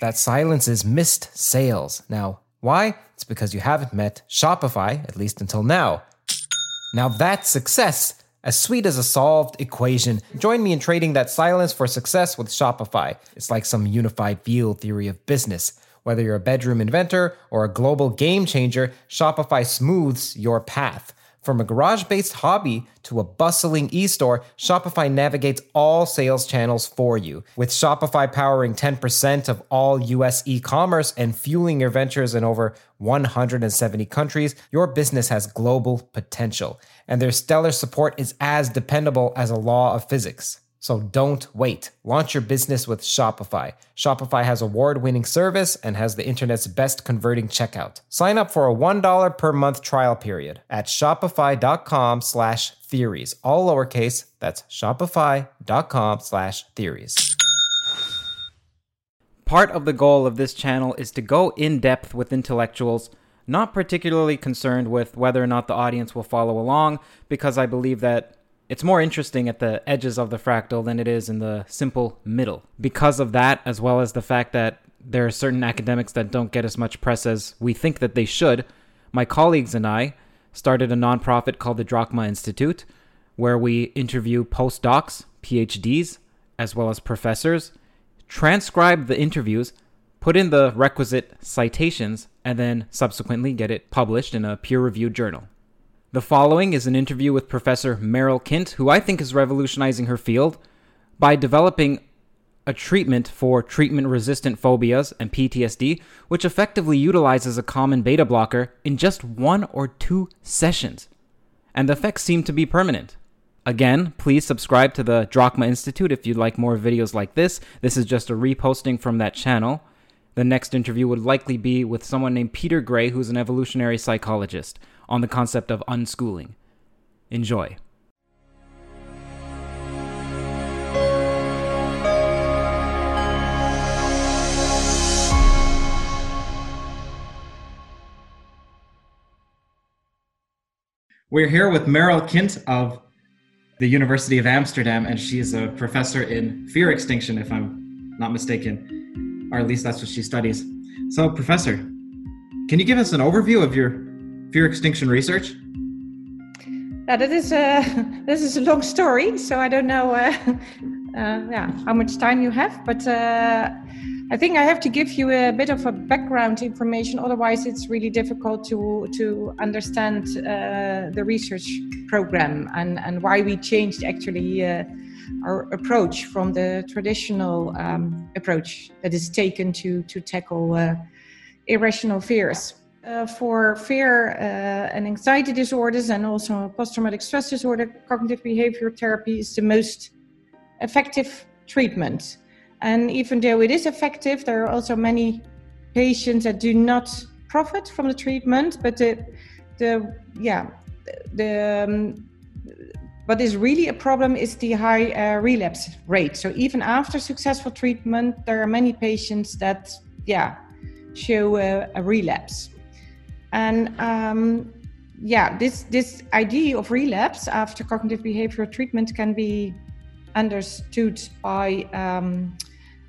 that silences missed sales. Now, why? It's because you haven't met Shopify, at least until now. Now that's success. As sweet as a solved equation. Join me in trading that silence for success with Shopify. It's like some unified field theory of business. Whether you're a bedroom inventor or a global game changer, Shopify smooths your path. From a garage based hobby to a bustling e store, Shopify navigates all sales channels for you. With Shopify powering 10% of all US e commerce and fueling your ventures in over 170 countries, your business has global potential. And their stellar support is as dependable as a law of physics. So don't wait. Launch your business with Shopify. Shopify has award-winning service and has the internet's best converting checkout. Sign up for a $1 per month trial period at shopify.com slash theories. All lowercase, that's shopify.com slash theories. Part of the goal of this channel is to go in depth with intellectuals, not particularly concerned with whether or not the audience will follow along, because I believe that it's more interesting at the edges of the fractal than it is in the simple middle. Because of that, as well as the fact that there are certain academics that don't get as much press as we think that they should, my colleagues and I started a nonprofit called the Drachma Institute, where we interview postdocs, PhDs, as well as professors, transcribe the interviews, put in the requisite citations, and then subsequently get it published in a peer reviewed journal. The following is an interview with Professor Merel Kindt, who I think is revolutionizing her field by developing a treatment for treatment resistant phobias and PTSD, which effectively utilizes a common beta blocker in just one or two sessions. And the effects seem to be permanent. Again, please subscribe to the Drachma Institute if you'd like more videos like this. This is just a reposting from that channel. The next interview would likely be with someone named Peter Gray, who's an evolutionary psychologist on the concept of unschooling. Enjoy. We're here with Merel Kindt of the University of Amsterdam, and she is a professor in fear extinction, if I'm not mistaken, or at least that's what she studies. So, Professor, can you give us an overview of your fear extinction research? Yeah, that is a this is a long story, so I don't know uh, uh, yeah how much time you have, but uh, I think I have to give you a bit of a background information. Otherwise, it's really difficult to to understand uh, the research program and and why we changed actually uh, our approach from the traditional um, approach that is taken to to tackle uh, irrational fears. Uh, for fear uh, and anxiety disorders and also post-traumatic stress disorder, cognitive behavior therapy is the most effective treatment. And even though it is effective, there are also many patients that do not profit from the treatment. But the, the yeah, the um, what is really a problem is the high uh, relapse rate. So even after successful treatment, there are many patients that yeah show a, a relapse. And um, yeah, this this idea of relapse after cognitive behavioral treatment can be understood by um,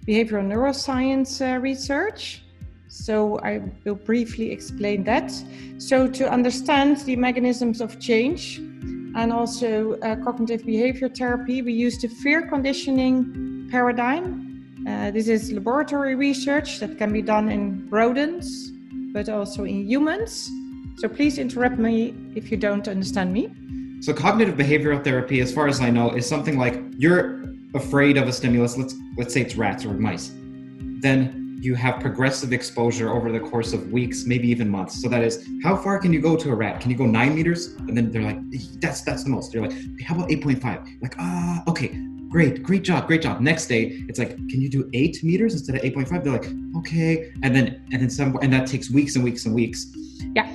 behavioral neuroscience uh, research. So I will briefly explain that. So to understand the mechanisms of change and also uh, cognitive behavior therapy, we use the fear conditioning paradigm. Uh, this is laboratory research that can be done in rodents, but also in humans. So please interrupt me if you don't understand me. So cognitive behavioral therapy, as far as I know, is something like you're afraid of a stimulus. Let's let's say it's rats or mice. Then you have progressive exposure over the course of weeks, maybe even months. So that is, how far can you go to a rat? Can you go nine meters? And then they're like, that's that's the most. You're like, how about eight point five? Like, ah, okay, great, great job, great job. Next day, it's like, can you do eight meters instead of eight point five? They're like, okay, and then and then some, and that takes weeks and weeks and weeks. Yeah.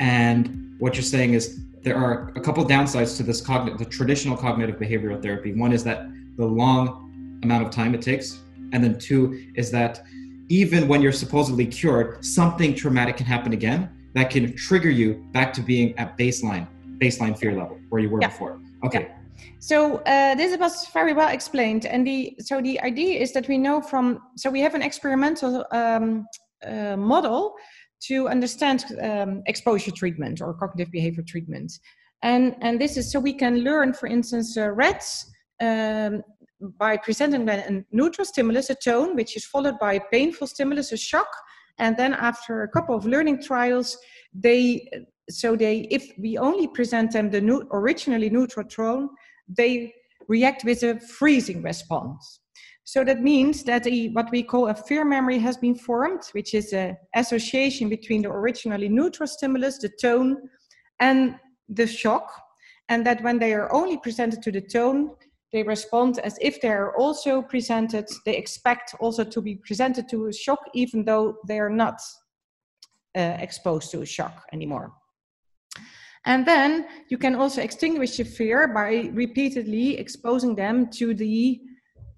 And what you're saying is there are a couple downsides to this cognitive, the traditional cognitive behavioral therapy. One is that the long amount of time it takes, and then two is that even when you're supposedly cured, something traumatic can happen again that can trigger you back to being at baseline, baseline fear level where you were yeah. before. Okay. Yeah. So uh, this was very well explained, and the so the idea is that we know from so we have an experimental um, uh, model to understand um, exposure treatment or cognitive behavior treatment. And, and this is so we can learn, for instance, uh, rats um, by presenting them a neutral stimulus, a tone, which is followed by a painful stimulus, a shock. And then after a couple of learning trials, they, so they, if we only present them the new, originally neutral tone, they react with a freezing response. So that means that a, what we call a fear memory has been formed, which is an association between the originally neutral stimulus, the tone, and the shock. And that when they are only presented to the tone, they respond as if they are also presented, they expect also to be presented to a shock, even though they are not uh, exposed to a shock anymore. And then you can also extinguish the fear by repeatedly exposing them to the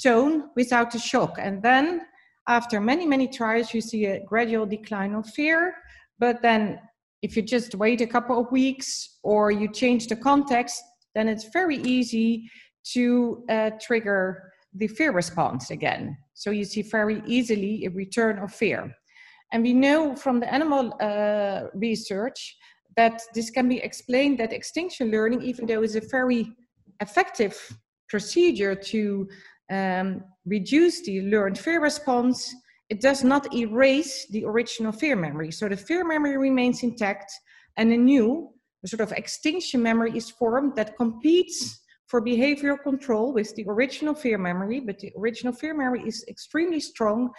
tone without the shock. And then after many, many trials, you see a gradual decline of fear. But then if you just wait a couple of weeks or you change the context, then it's very easy to uh, trigger the fear response again. So you see very easily a return of fear. And we know from the animal uh, research that this can be explained that extinction learning, even though it's a very effective procedure to um, reduce the learned fear response, it does not erase the original fear memory. So the fear memory remains intact, and a new a sort of extinction memory is formed that competes for behavioral control with the original fear memory. But the original fear memory is extremely strong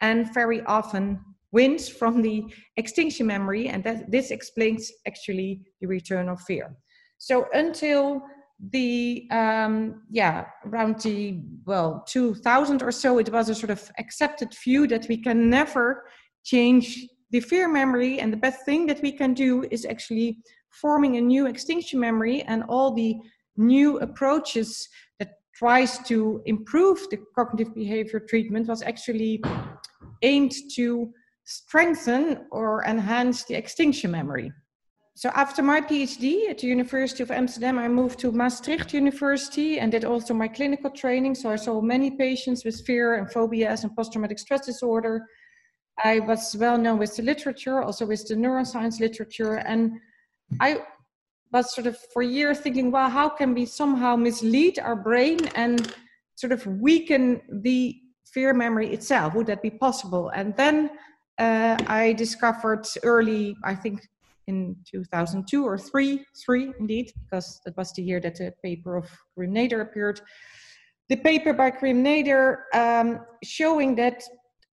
and very often wins from the extinction memory, and that this explains actually the return of fear. So until the um, yeah around the well 2000 or so it was a sort of accepted view that we can never change the fear memory and the best thing that we can do is actually forming a new extinction memory and all the new approaches that tries to improve the cognitive behavior treatment was actually aimed to strengthen or enhance the extinction memory so after my PhD at the University of Amsterdam, I moved to Maastricht University and did also my clinical training. So I saw many patients with fear and phobias and post-traumatic stress disorder. I was well known with the literature, also with the neuroscience literature, and I was sort of for years thinking, well, how can we somehow mislead our brain and sort of weaken the fear memory itself? Would that be possible? And then uh, I discovered early, I think in 2002 or three, three indeed, because that was the year that the paper of Karim Nader appeared. The paper by Karim Nader um, showing that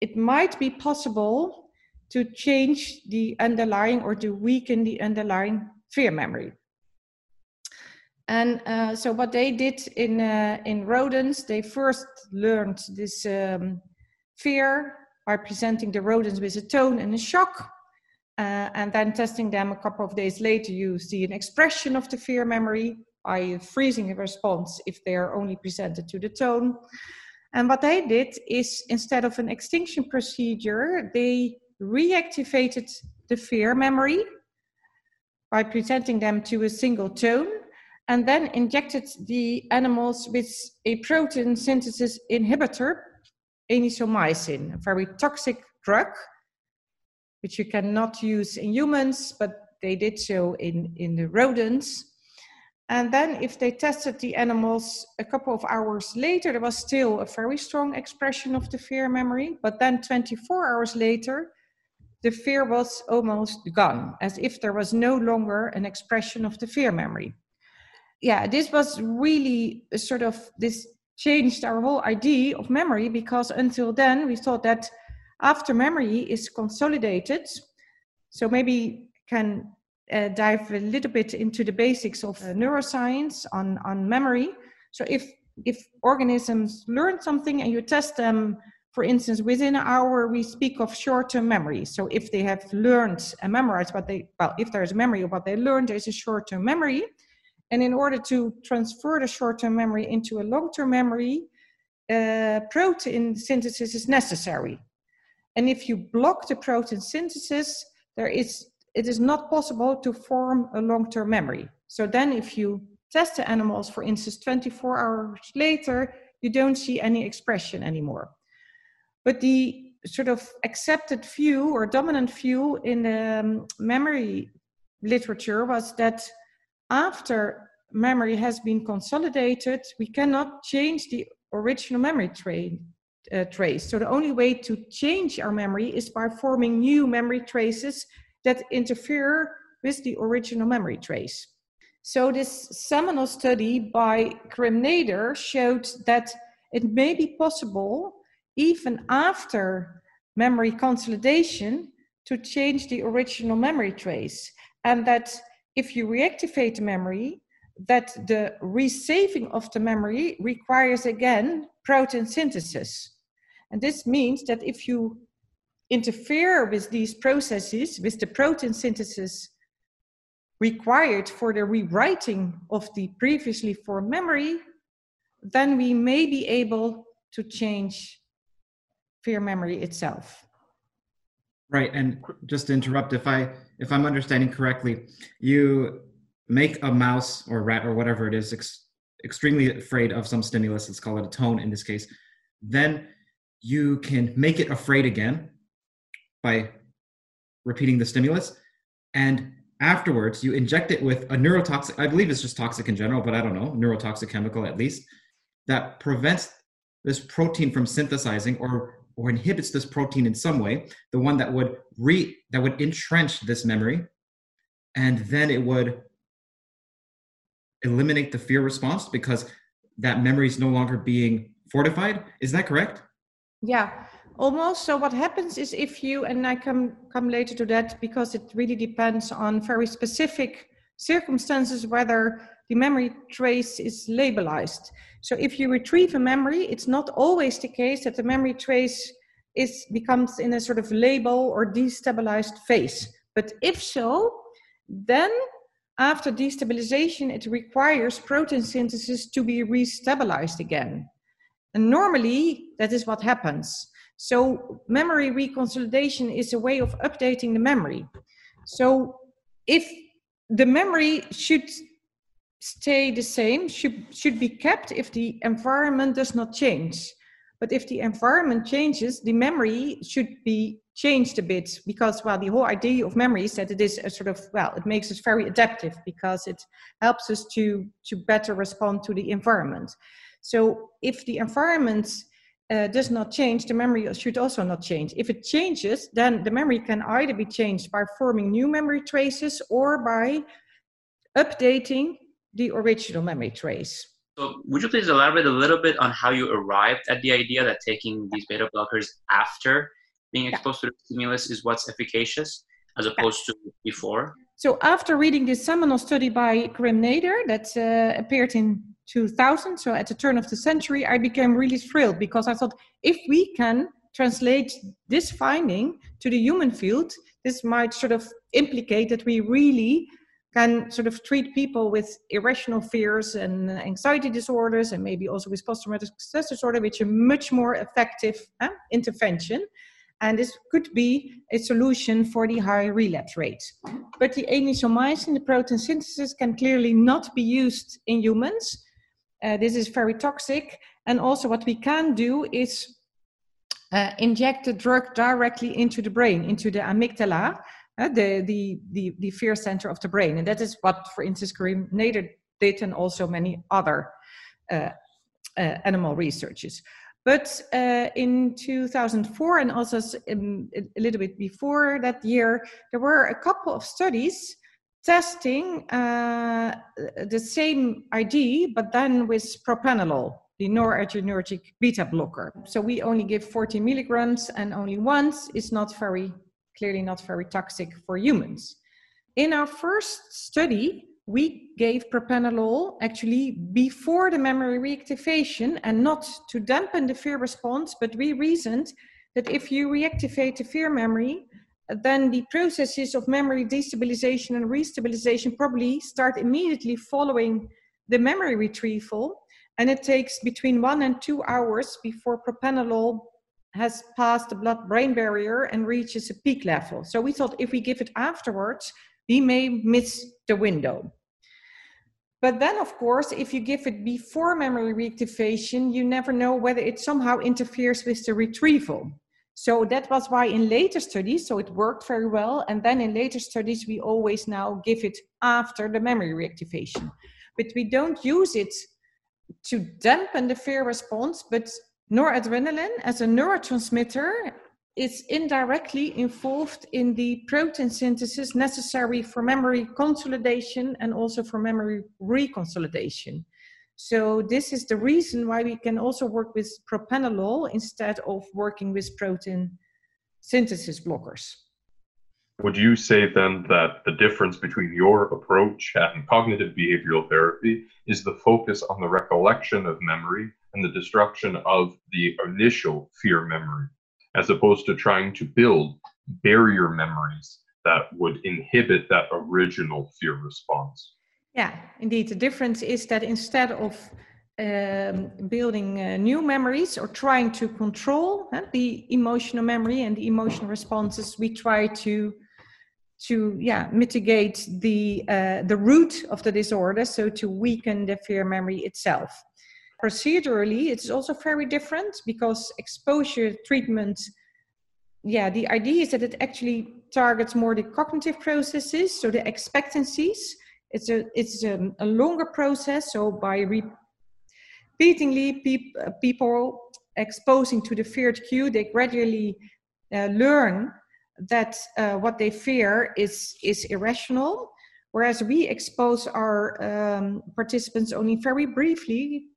it might be possible to change the underlying or to weaken the underlying fear memory. And uh, so what they did in uh, in rodents, they first learned this um, fear by presenting the rodents with a tone and a shock uh, and then testing them a couple of days later, you see an expression of the fear memory by freezing a response if they are only presented to the tone. And what they did is instead of an extinction procedure, they reactivated the fear memory by presenting them to a single tone and then injected the animals with a protein synthesis inhibitor, anisomycin, a very toxic drug, which you cannot use in humans, but they did so in, in the rodents. And then, if they tested the animals a couple of hours later, there was still a very strong expression of the fear memory. But then, 24 hours later, the fear was almost gone, as if there was no longer an expression of the fear memory yeah, this was really sort of this changed our whole idea of memory because until then we thought that after memory is consolidated, so maybe can uh, dive a little bit into the basics of uh, neuroscience on on memory. So if if organisms learn something and you test them for instance, within an hour, we speak of short-term memory. So if they have learned and memorized what they, well, if there's a memory of what they learned, there's a short-term memory. And in order to transfer the short term memory into a long term memory, uh, protein synthesis is necessary. And if you block the protein synthesis, there is, it is not possible to form a long term memory. So then, if you test the animals, for instance, 24 hours later, you don't see any expression anymore. But the sort of accepted view or dominant view in the um, memory literature was that after memory has been consolidated, we cannot change the original memory tra- uh, trace. So the only way to change our memory is by forming new memory traces that interfere with the original memory trace. So this seminal study by Karim Nader showed that it may be possible, even after memory consolidation, to change the original memory trace, and that if you reactivate the memory, that the resaving of the memory requires again protein synthesis. And this means that if you interfere with these processes, with the protein synthesis required for the rewriting of the previously formed memory, then we may be able to change fear memory itself. Right, and just to interrupt, if I if I'm understanding correctly, you make a mouse or rat or whatever it is ex- extremely afraid of some stimulus. Let's call it a tone in this case. Then you can make it afraid again by repeating the stimulus, and afterwards you inject it with a neurotoxic. I believe it's just toxic in general, but I don't know neurotoxic chemical at least that prevents this protein from synthesizing or or inhibits this protein in some way, the one that would re that would entrench this memory, and then it would eliminate the fear response because that memory is no longer being fortified. Is that correct? Yeah, almost. So what happens is if you and I come come later to that because it really depends on very specific circumstances whether the memory trace is labilized. So if you retrieve a memory, it's not always the case that the memory trace is becomes in a sort of labile or destabilized phase. But if so, then after destabilization, it requires protein synthesis to be restabilized again. And normally, that is what happens. So, memory reconsolidation is a way of updating the memory. So, if the memory should stay the same, should, should be kept if the environment does not change. But if the environment changes, the memory should be changed a bit because, well, the whole idea of memory is that it is a sort of, well, it makes us very adaptive because it helps us to, to better respond to the environment. So if the environment uh, does not change, the memory should also not change. If it changes, then the memory can either be changed by forming new memory traces or by updating the original memory trace. So, would you please elaborate a little bit on how you arrived at the idea that taking these beta blockers after being exposed yeah. to the stimulus is what's efficacious as opposed yeah. to before? So, after reading this seminal study by Karim Nader that uh, appeared in 2000, so at the turn of the century, I became really thrilled because I thought if we can translate this finding to the human field, this might sort of implicate that we really can sort of treat people with irrational fears and anxiety disorders and maybe also with post-traumatic stress disorder, which a much more effective intervention. and this could be a solution for the high relapse rate. But the anisomycin, the protein synthesis, can clearly not be used in humans. Uh, this is very toxic. And also, what we can do is uh, inject the drug directly into the brain, into the amygdala, uh, the, the, the, the fear center of the brain. And that is what, for instance, Karim Nader did, and also many other uh, uh, animal researchers. But uh, in 2004 and also a little bit before that year, there were a couple of studies testing uh, the same ID, but then with propranolol, the noradrenergic beta blocker. So we only give 40 milligrams and only once It's not very, clearly not very toxic for humans. In our first study, we gave propranolol actually before the memory reactivation and not to dampen the fear response, but we reasoned that if you reactivate the fear memory, then the processes of memory destabilization and restabilization probably start immediately following the memory retrieval. And it takes between one and two hours before propranolol has passed the blood brain barrier and reaches a peak level. So we thought if we give it afterwards, we may miss the window. But then, of course, if you give it before memory reactivation, you never know whether it somehow interferes with the retrieval. So that was why in later studies, so it worked very well. And then in later studies, we always now give it after the memory reactivation. But we don't use it to dampen the fear response, but noradrenaline as a neurotransmitter is indirectly involved in the protein synthesis necessary for memory consolidation and also for memory reconsolidation. So this is the reason why we can also work with propranolol instead of working with protein synthesis blockers. Would you say then that the difference between your approach and cognitive behavioral therapy is the focus on the recollection of memory and the destruction of the initial fear memory? as opposed to trying to build barrier memories that would inhibit that original fear response. Yeah, indeed. The difference is that instead of um, building uh, new memories or trying to control the emotional memory and the emotional responses, we try to to yeah mitigate the uh, the root of the disorder, so to weaken the fear memory itself. Procedurally, it's also very different because exposure treatment, yeah, the idea is that it actually targets more the cognitive processes, so the expectancies. It's a it's a, a longer process. So by repeatedly pe- uh, people exposing to the feared cue, they gradually uh, learn that uh, what they fear is is irrational. Whereas we expose our um, participants only very briefly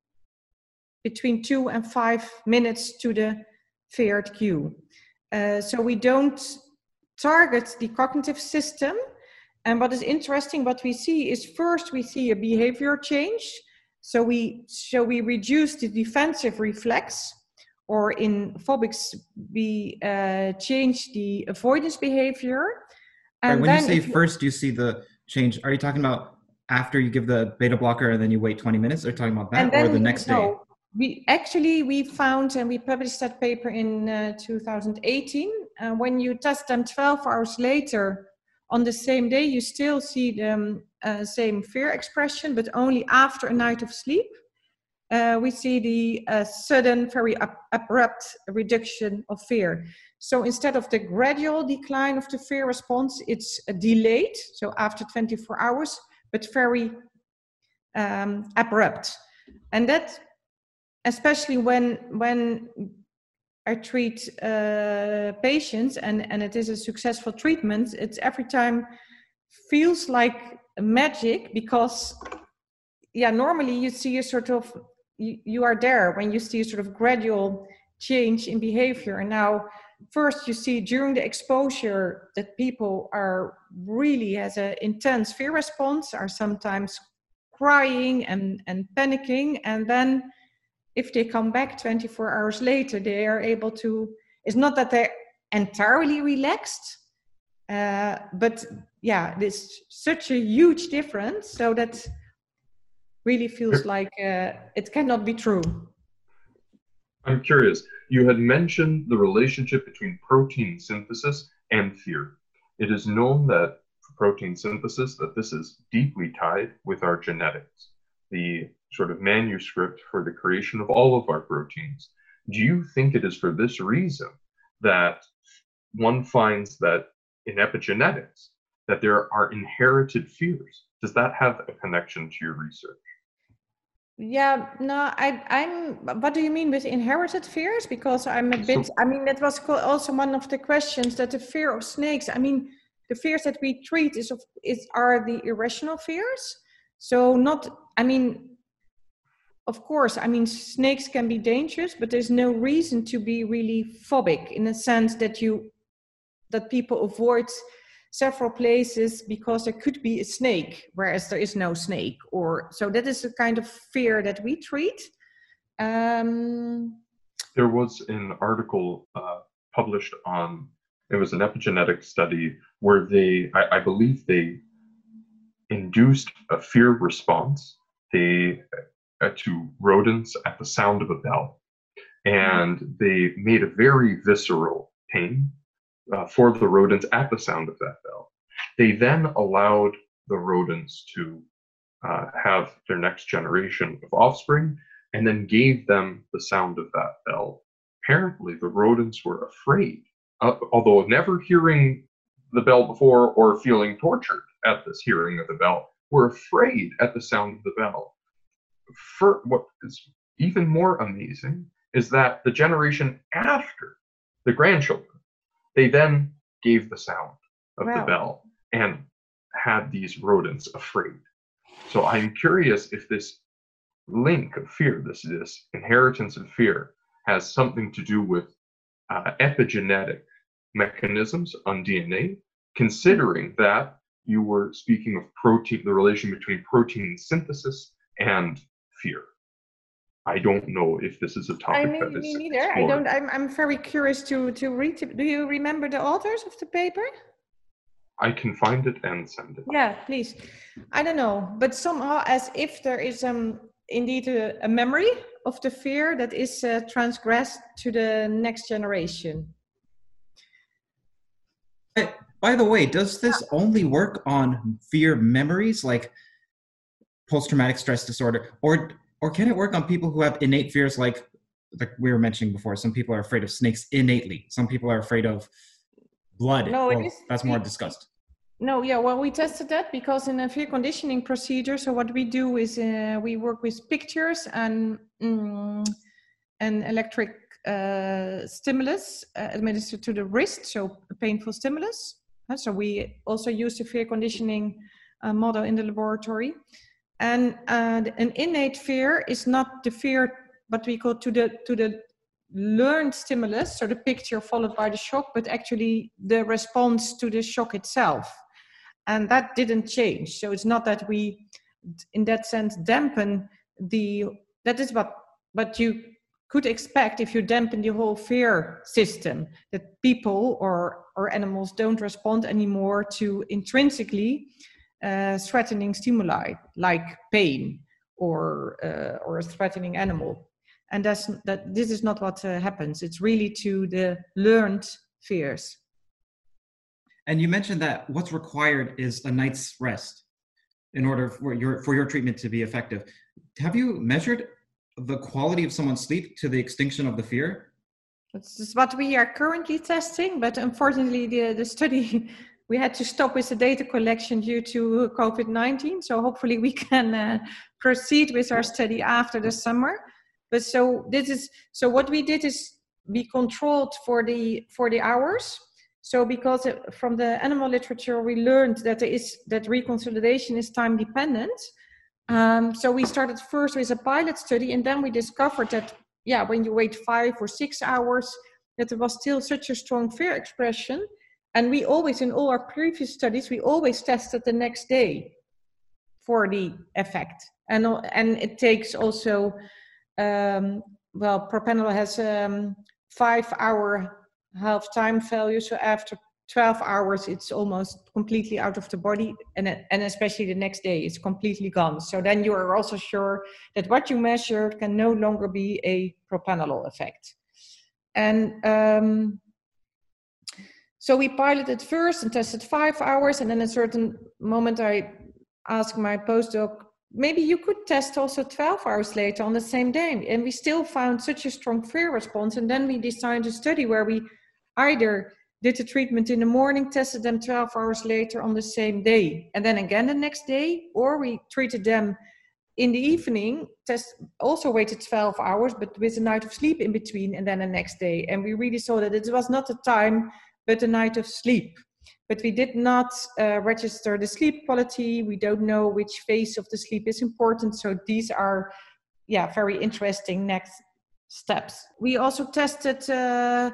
between two and five minutes to the feared cue. Uh, so we don't target the cognitive system. And what is interesting, what we see is first we see a behavior change. So we so we reduce the defensive reflex, or in phobics we uh, change the avoidance behavior. And right, when you say you, first, you see the change. Are you talking about after you give the beta blocker and then you wait 20 minutes? Or talking about that, or the next no, day? we actually we found and we published that paper in uh, 2018 uh, when you test them 12 hours later on the same day you still see the um, uh, same fear expression but only after a night of sleep. Uh, we see the uh, sudden very ab- abrupt reduction of fear. So instead of the gradual decline of the fear response it's delayed so after 24 hours but very um, abrupt. And that especially when when I treat uh, patients and and it is a successful treatment, it's every time feels like magic because yeah normally you see a sort of you, you are there when you see a sort of gradual change in behavior. And now first you see during the exposure that people are really has an intense fear response are sometimes crying and and panicking. And then if they come back 24 hours later, they are able to, it's not that they're entirely relaxed, uh, but yeah, there's such a huge difference. So that really feels like uh, it cannot be true. I'm curious. You had mentioned the relationship between protein synthesis and fear. It is known that for protein synthesis that this is deeply tied with our genetics, the sort of manuscript for the creation of all of our proteins. Do you think it is for this reason that one finds that in epigenetics that there are inherited fears? Does that have a connection to your research? Yeah, no, I, I'm. What do you mean with inherited fears? Because I'm a bit. I mean, that was also one of the questions that the fear of snakes. I mean, the fears that we treat is of is are the irrational fears. So not. I mean, of course. I mean, snakes can be dangerous, but there's no reason to be really phobic in the sense that you that people avoid several places because there could be a snake whereas there is no snake or so that is the kind of fear that we treat um There was an article uh, published on, it was an epigenetic study where they, I, I believe they induced a fear response they, uh, to rodents at the sound of a bell. And they made a very visceral pain uh, for the rodents at the sound of that bell. They then allowed the rodents to uh, have their next generation of offspring and then gave them the sound of that bell. Apparently, the rodents were afraid, uh, although never hearing the bell before or feeling tortured at this hearing of the bell, were afraid at the sound of the bell. For what is even more amazing is that the generation after the grandchildren, they then gave the sound of the bell and had these rodents afraid. So I'm curious if this link of fear, this this inheritance of fear, has something to do with uh, epigenetic mechanisms on DNA, considering that you were speaking of protein, the relation between protein synthesis and fear. I don't know if this is a topic mean that me is neither. I don't I'm, I'm very curious to to read do you remember the authors of the paper? I can find it and send it. yeah please. I don't know but somehow as if there is um indeed a, a memory of the fear that is uh, transgressed to the next generation By- the way, does this only work on fear memories like post-traumatic stress disorder, or or can it work on people who have innate fears like like we were mentioning before? Some people are afraid of snakes innately. Some people are afraid of blood. No, it Well, is- that's more it- discussed. No, yeah, well, we tested that because in a fear conditioning procedure, so what we do is uh, we work with pictures and mm, an electric uh, stimulus uh, administered to the wrist, so a painful stimulus. So we also use the fear conditioning uh, model in the laboratory. And uh, an innate fear is not the fear, what we call to the to the learned stimulus, so the picture followed by the shock, but actually the response to the shock itself. And that didn't change. So it's not that we in that sense dampen the that is what what you could expect if you dampen the whole fear system that people or or animals don't respond anymore to intrinsically uh, threatening stimuli like pain or uh, or a threatening animal. And that's that this is not what uh, happens. It's really to the learned fears. And you mentioned that what's required is a night's rest in order for your for your treatment to be effective. Have you measured the quality of someone's sleep to the extinction of the fear? Is what we are currently testing, but unfortunately, the, the study we had to stop with the data collection due to COVID 19. So, hopefully, we can uh, proceed with our study after the summer. But so, this is so what we did is we controlled for the for the hours. So, because uh, from the animal literature, we learned that there is that reconsolidation is time dependent. Um, so, we started first with a pilot study, and then we discovered that yeah, when you wait five or six hours, that there was still such a strong fear expression. And we always, in all our previous studies, we always tested the next day for the effect. And, and it takes also, um, well, propanol has um, five hour half time value. So after 12 hours it's almost completely out of the body and, and especially the next day it's completely gone. So then you are also sure that what you measured can no longer be a propranolol effect. And um, so we piloted first and tested five hours and then at a certain moment i asked my postdoc maybe you could test also 12 hours later on the same day. And we still found such a strong fear response and then we designed a study where we either did the treatment in the morning, tested them 12 hours later on the same day, and then again the next day, or we treated them in the evening, test also waited 12 hours, but with a night of sleep in between, and then the next day. And we really saw that it was not the time, but the night of sleep. But we did not uh, register the sleep quality. We don't know which phase of the sleep is important. So these are, yeah, very interesting next steps. We also tested. Uh,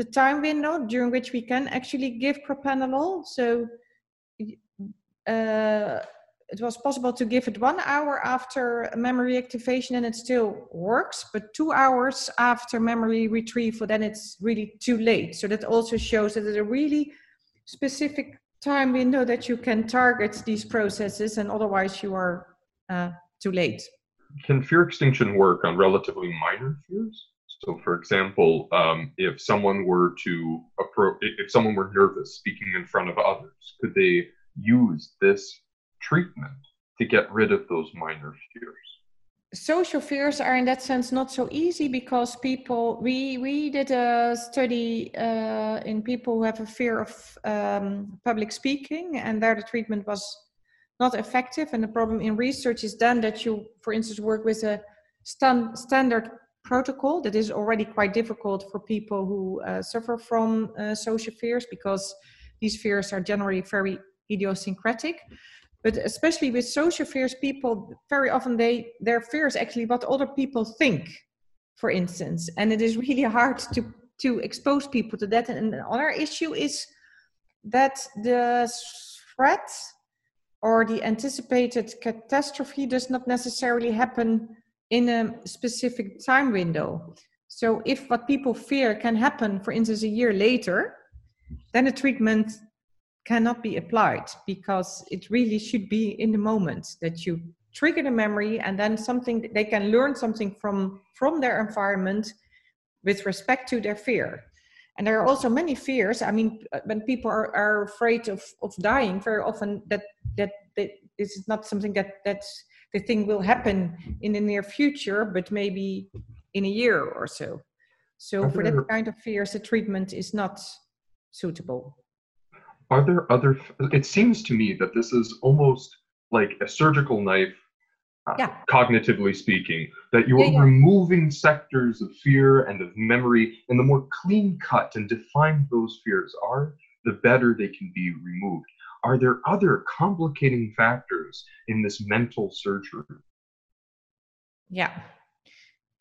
the time window during which we can actually give propranolol. So uh, it was possible to give it one hour after memory activation and it still works, but two hours after memory retrieval, then it's really too late. So that also shows that there's a really specific time window that you can target these processes, and otherwise you are uh, too late. Can fear extinction work on relatively minor fears? So, for example, um, if someone were to approach, if someone were nervous speaking in front of others, could they use this treatment to get rid of those minor fears? social fears are in that sense not so easy because people we we did a study uh, in people who have a fear of um, public speaking and there the treatment was not effective and the problem in research is then that you for instance work with a stand, standard protocol that is already quite difficult for people who uh, suffer from uh, social fears because these fears are generally very idiosyncratic. But especially with social fears people very often they their fears actually what other people think for instance. And it is really hard to to expose people to that. And another issue is that the threat or the anticipated catastrophe does not necessarily happen in a specific time window. So if what people fear can happen, for instance, a year later, then the treatment cannot be applied because it really should be in the moment that you trigger the memory and then something they can learn something from from their environment with respect to their fear and there are also many fears i mean when people are, are afraid of, of dying very often that that, that this is not something that that's the thing will happen in the near future, but maybe in a year or so. So are for there, that kind of fears, the treatment is not suitable. Are there other? It seems to me that this is almost like a surgical knife, uh, yeah. cognitively speaking, that you're yeah, yeah. removing sectors of fear and of memory, and the more clean cut and defined those fears are, the better they can be removed are there other complicating factors in this mental surgery? Yeah.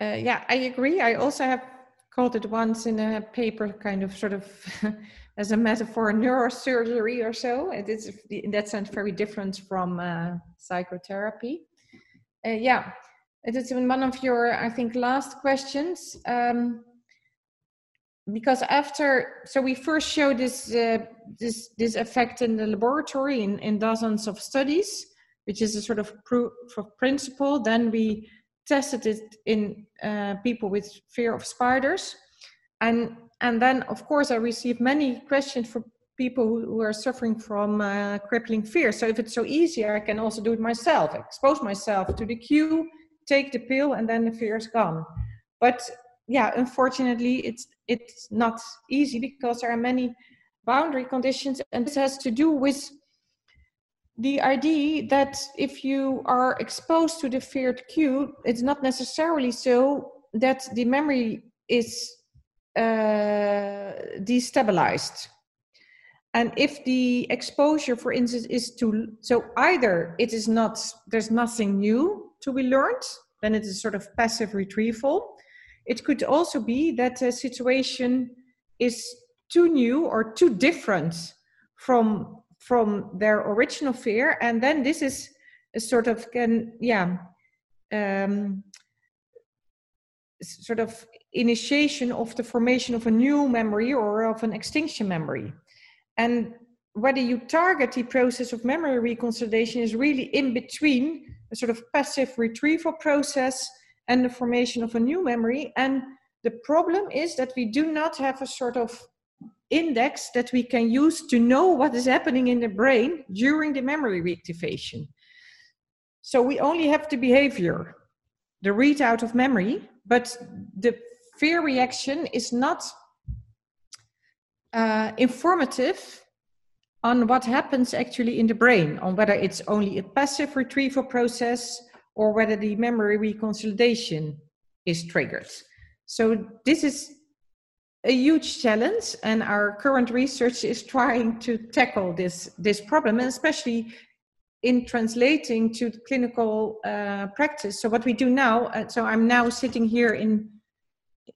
Uh, yeah, I agree. I also have called it once in a paper, kind of sort of as a metaphor, neurosurgery or so. It is, in that sense, very different from uh, psychotherapy. Uh, yeah, it is in one of your, I think, last questions. Um, because after so we first showed this uh, this this effect in the laboratory in, in dozens of studies which is a sort of proof of principle. Then we tested it in uh, people with fear of spiders. And and then of course i received many questions from people who, who are suffering from uh, crippling fear. So if it's so easy i can also do it myself expose myself to the cue take the pill and then the fear is gone. But yeah, unfortunately, it's it's not easy because there are many boundary conditions, and this has to do with the idea that if you are exposed to the feared cue, it's not necessarily so that the memory is uh, destabilized. And if the exposure, for instance, is to so either it is not there's nothing new to be learned, then it is sort of passive retrieval, it could also be that a situation is too new or too different from from their original fear. And then this is a sort of can yeah um, sort of initiation of the formation of a new memory or of an extinction memory. And whether you target the process of memory reconsolidation is really in between a sort of passive retrieval process and the formation of a new memory. And the problem is that we do not have a sort of index that we can use to know what is happening in the brain during the memory reactivation. So we only have the behavior, the readout of memory, but the fear reaction is not uh, informative on what happens actually in the brain, on whether it's only a passive retrieval process or whether the memory reconsolidation is triggered. So this is a huge challenge, and our current research is trying to tackle this this problem, and especially in translating to clinical uh, practice. So what we do now, uh, so I'm now sitting here in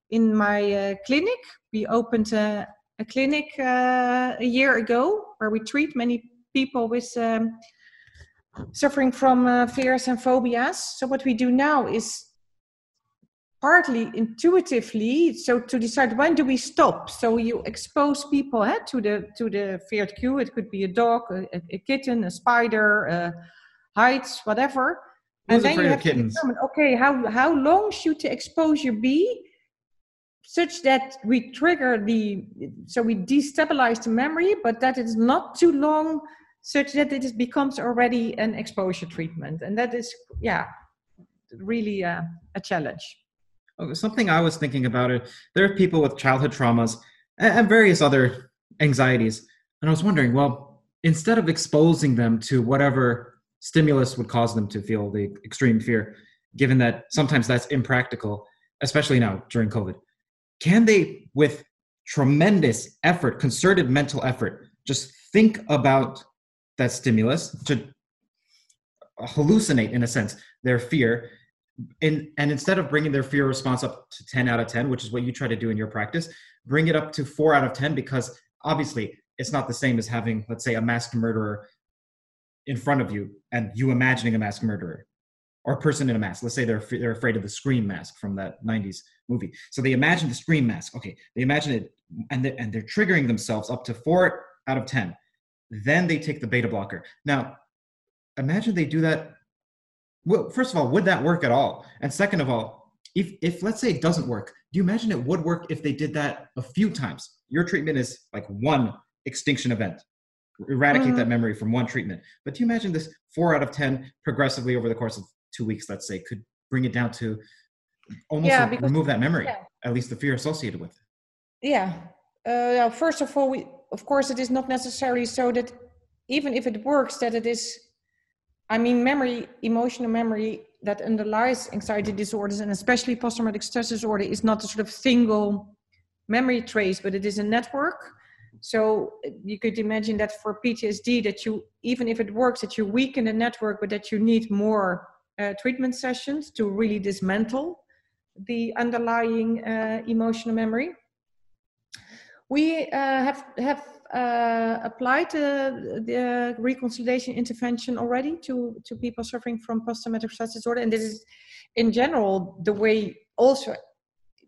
in my uh, clinic. We opened a, a clinic uh, a year ago where we treat many people with um, suffering from uh, fears and phobias. So what we do now is partly intuitively so to decide when do we stop. So you expose people eh, to the to the feared cue. It could be a dog a, a kitten a spider uh, heights whatever. And then you have to determine okay how how long should the exposure be such that we trigger the so we destabilize the memory but that it's not too long such that it becomes already an exposure treatment and that is yeah really uh, a challenge Oh, something I was thinking about it. There are people with childhood traumas and various other anxieties, and I was wondering, well, instead of exposing them to whatever stimulus would cause them to feel the extreme fear, given that sometimes that's impractical, especially now during COVID, can they, with tremendous effort, concerted mental effort, just think about that stimulus to hallucinate, in a sense, their fear. And and instead of bringing their fear response up to 10 out of 10 which is what you try to do in your practice bring it up to 4 out of 10 because obviously it's not the same as having let's say a masked murderer in front of you and you imagining a masked murderer or a person in a mask. Let's say they're they're afraid of the scream mask from that 90s movie. So they imagine the scream mask. Okay they imagine it and they, and they're triggering themselves up to 4 out of 10 then they take the beta blocker now imagine they do that well, first of all, would that work at all? And second of all, if if let's say it doesn't work, do you imagine it would work if they did that a few times? Your treatment is like one extinction event. Eradicate that mm. memory from one treatment. But do you imagine this four out of ten progressively over the course of two weeks, let's say, could bring it down to almost yeah, because, remove that memory, yeah. at least the fear associated with it. Yeah. Uh, first of all, we, of course, it is not necessarily so that even if it works, that it is I mean, memory, emotional memory that underlies anxiety disorders and especially post traumatic stress disorder is not a sort of single memory trace, but it is a network. So you could imagine that for PTSD, that you, even if it works, that you weaken the network, but that you need more uh, treatment sessions to really dismantle the underlying uh, emotional memory. We uh, have have uh, applied the reconsolidation intervention already to, to people suffering from post-traumatic stress disorder. And this is, in general, the way also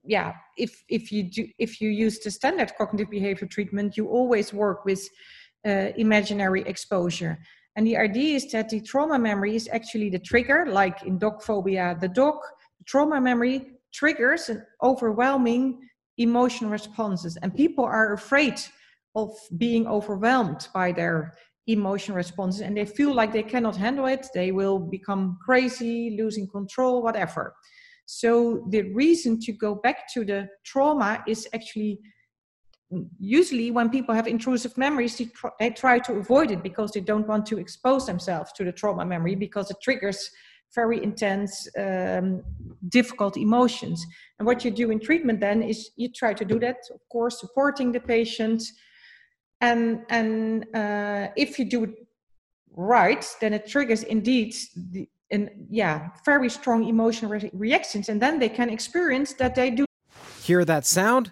yeah if if you do if you use the standard cognitive behavior treatment you always work with uh, imaginary exposure and the idea is that the trauma memory is actually the trigger like in dog phobia the dog trauma memory triggers an overwhelming emotional responses and people are afraid of being overwhelmed by their emotional responses and they feel like they cannot handle it they will become crazy losing control whatever. So the reason to go back to the trauma is actually usually when people have intrusive memories they, tr- they try to avoid it because they don't want to expose themselves to the trauma memory because it triggers very intense um, difficult emotions. And what you do in treatment then is you try to do that of course supporting the patient. And and uh, if you do it right then it triggers indeed the, and yeah very strong emotional re- reactions. And then they can experience that they do hear that sound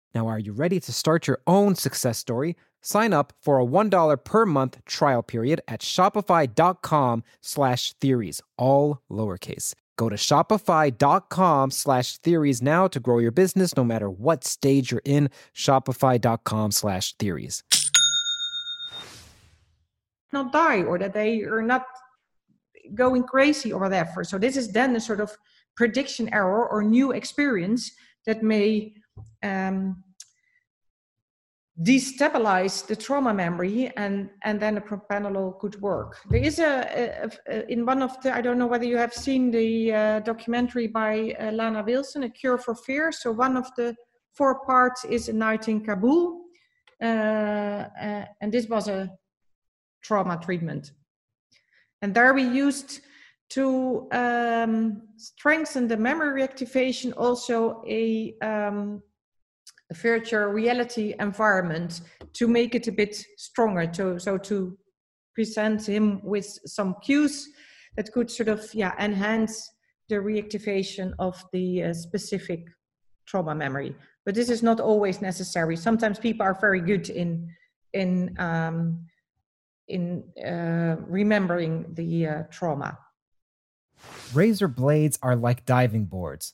Now, are you ready to start your own success story? Sign up for a $1 per month trial period at shopify.com slash theories, all lowercase. Go to shopify.com slash theories now to grow your business no matter what stage you're in. Shopify.com slash theories. Not die or that they are not going crazy or whatever. So this is then a sort of prediction error or new experience that may um, destabilize the trauma memory and and then the propranolol could work. There is a, a, a, in one of the i don't know whether you have seen the uh, documentary by uh, lana wilson a cure for fear. So one of the four parts is a night in kabul uh, uh and this was a trauma treatment. And there we used to um, strengthen the memory reactivation also a um, virtual reality environment to make it a bit stronger to so to present him with some cues that could sort of yeah enhance the reactivation of the uh, specific trauma memory. But this is not always necessary. Sometimes people are very good in in um, in uh, remembering the uh, trauma. Razor blades are like diving boards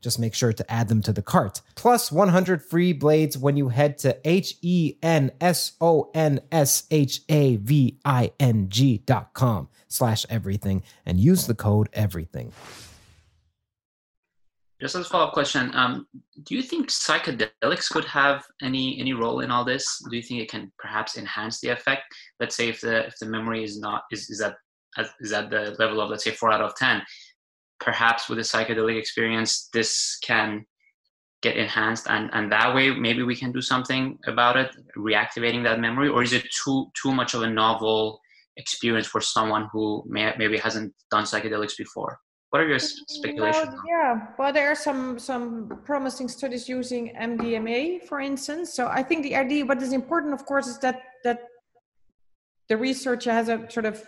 Just make sure to add them to the cart. Plus 100 free blades when you head to H E N S O N S H A V I N G dot com slash everything and use the code everything. Just as a follow-up question, um, do you think psychedelics could have any any role in all this? Do you think it can perhaps enhance the effect? Let's say if the if the memory is not is is at is at the level of let's say four out of ten, perhaps with a psychedelic experience this can get enhanced and and that way maybe we can do something about it reactivating that memory? Or is it too too much of a novel experience for someone who may, maybe hasn't done psychedelics before? What are your mm, speculations well, yeah. Well there are some some promising studies using mdma for instance. So i think the idea what is important of course is that that the researcher has a sort of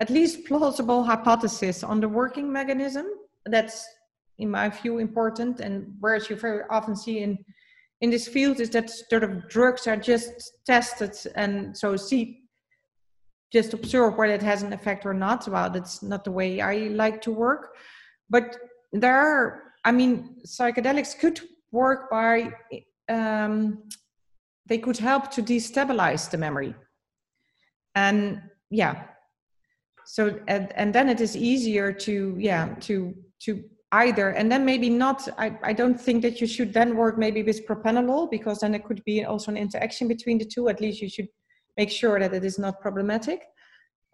at least plausible hypothesis on the working mechanism. That's, in my view, important. And whereas you very often see in in this field is that sort of drugs are just tested and so see just observe whether it has an effect or not. Well, that's not the way I like to work. But there are, I mean, psychedelics could work by um, they could help to destabilize the memory. And yeah, so and, and then it is easier to yeah to to either and then maybe not I, I don't think that you should then work maybe with propranolol because then it could be also an interaction between the two. At least you should make sure that it is not problematic.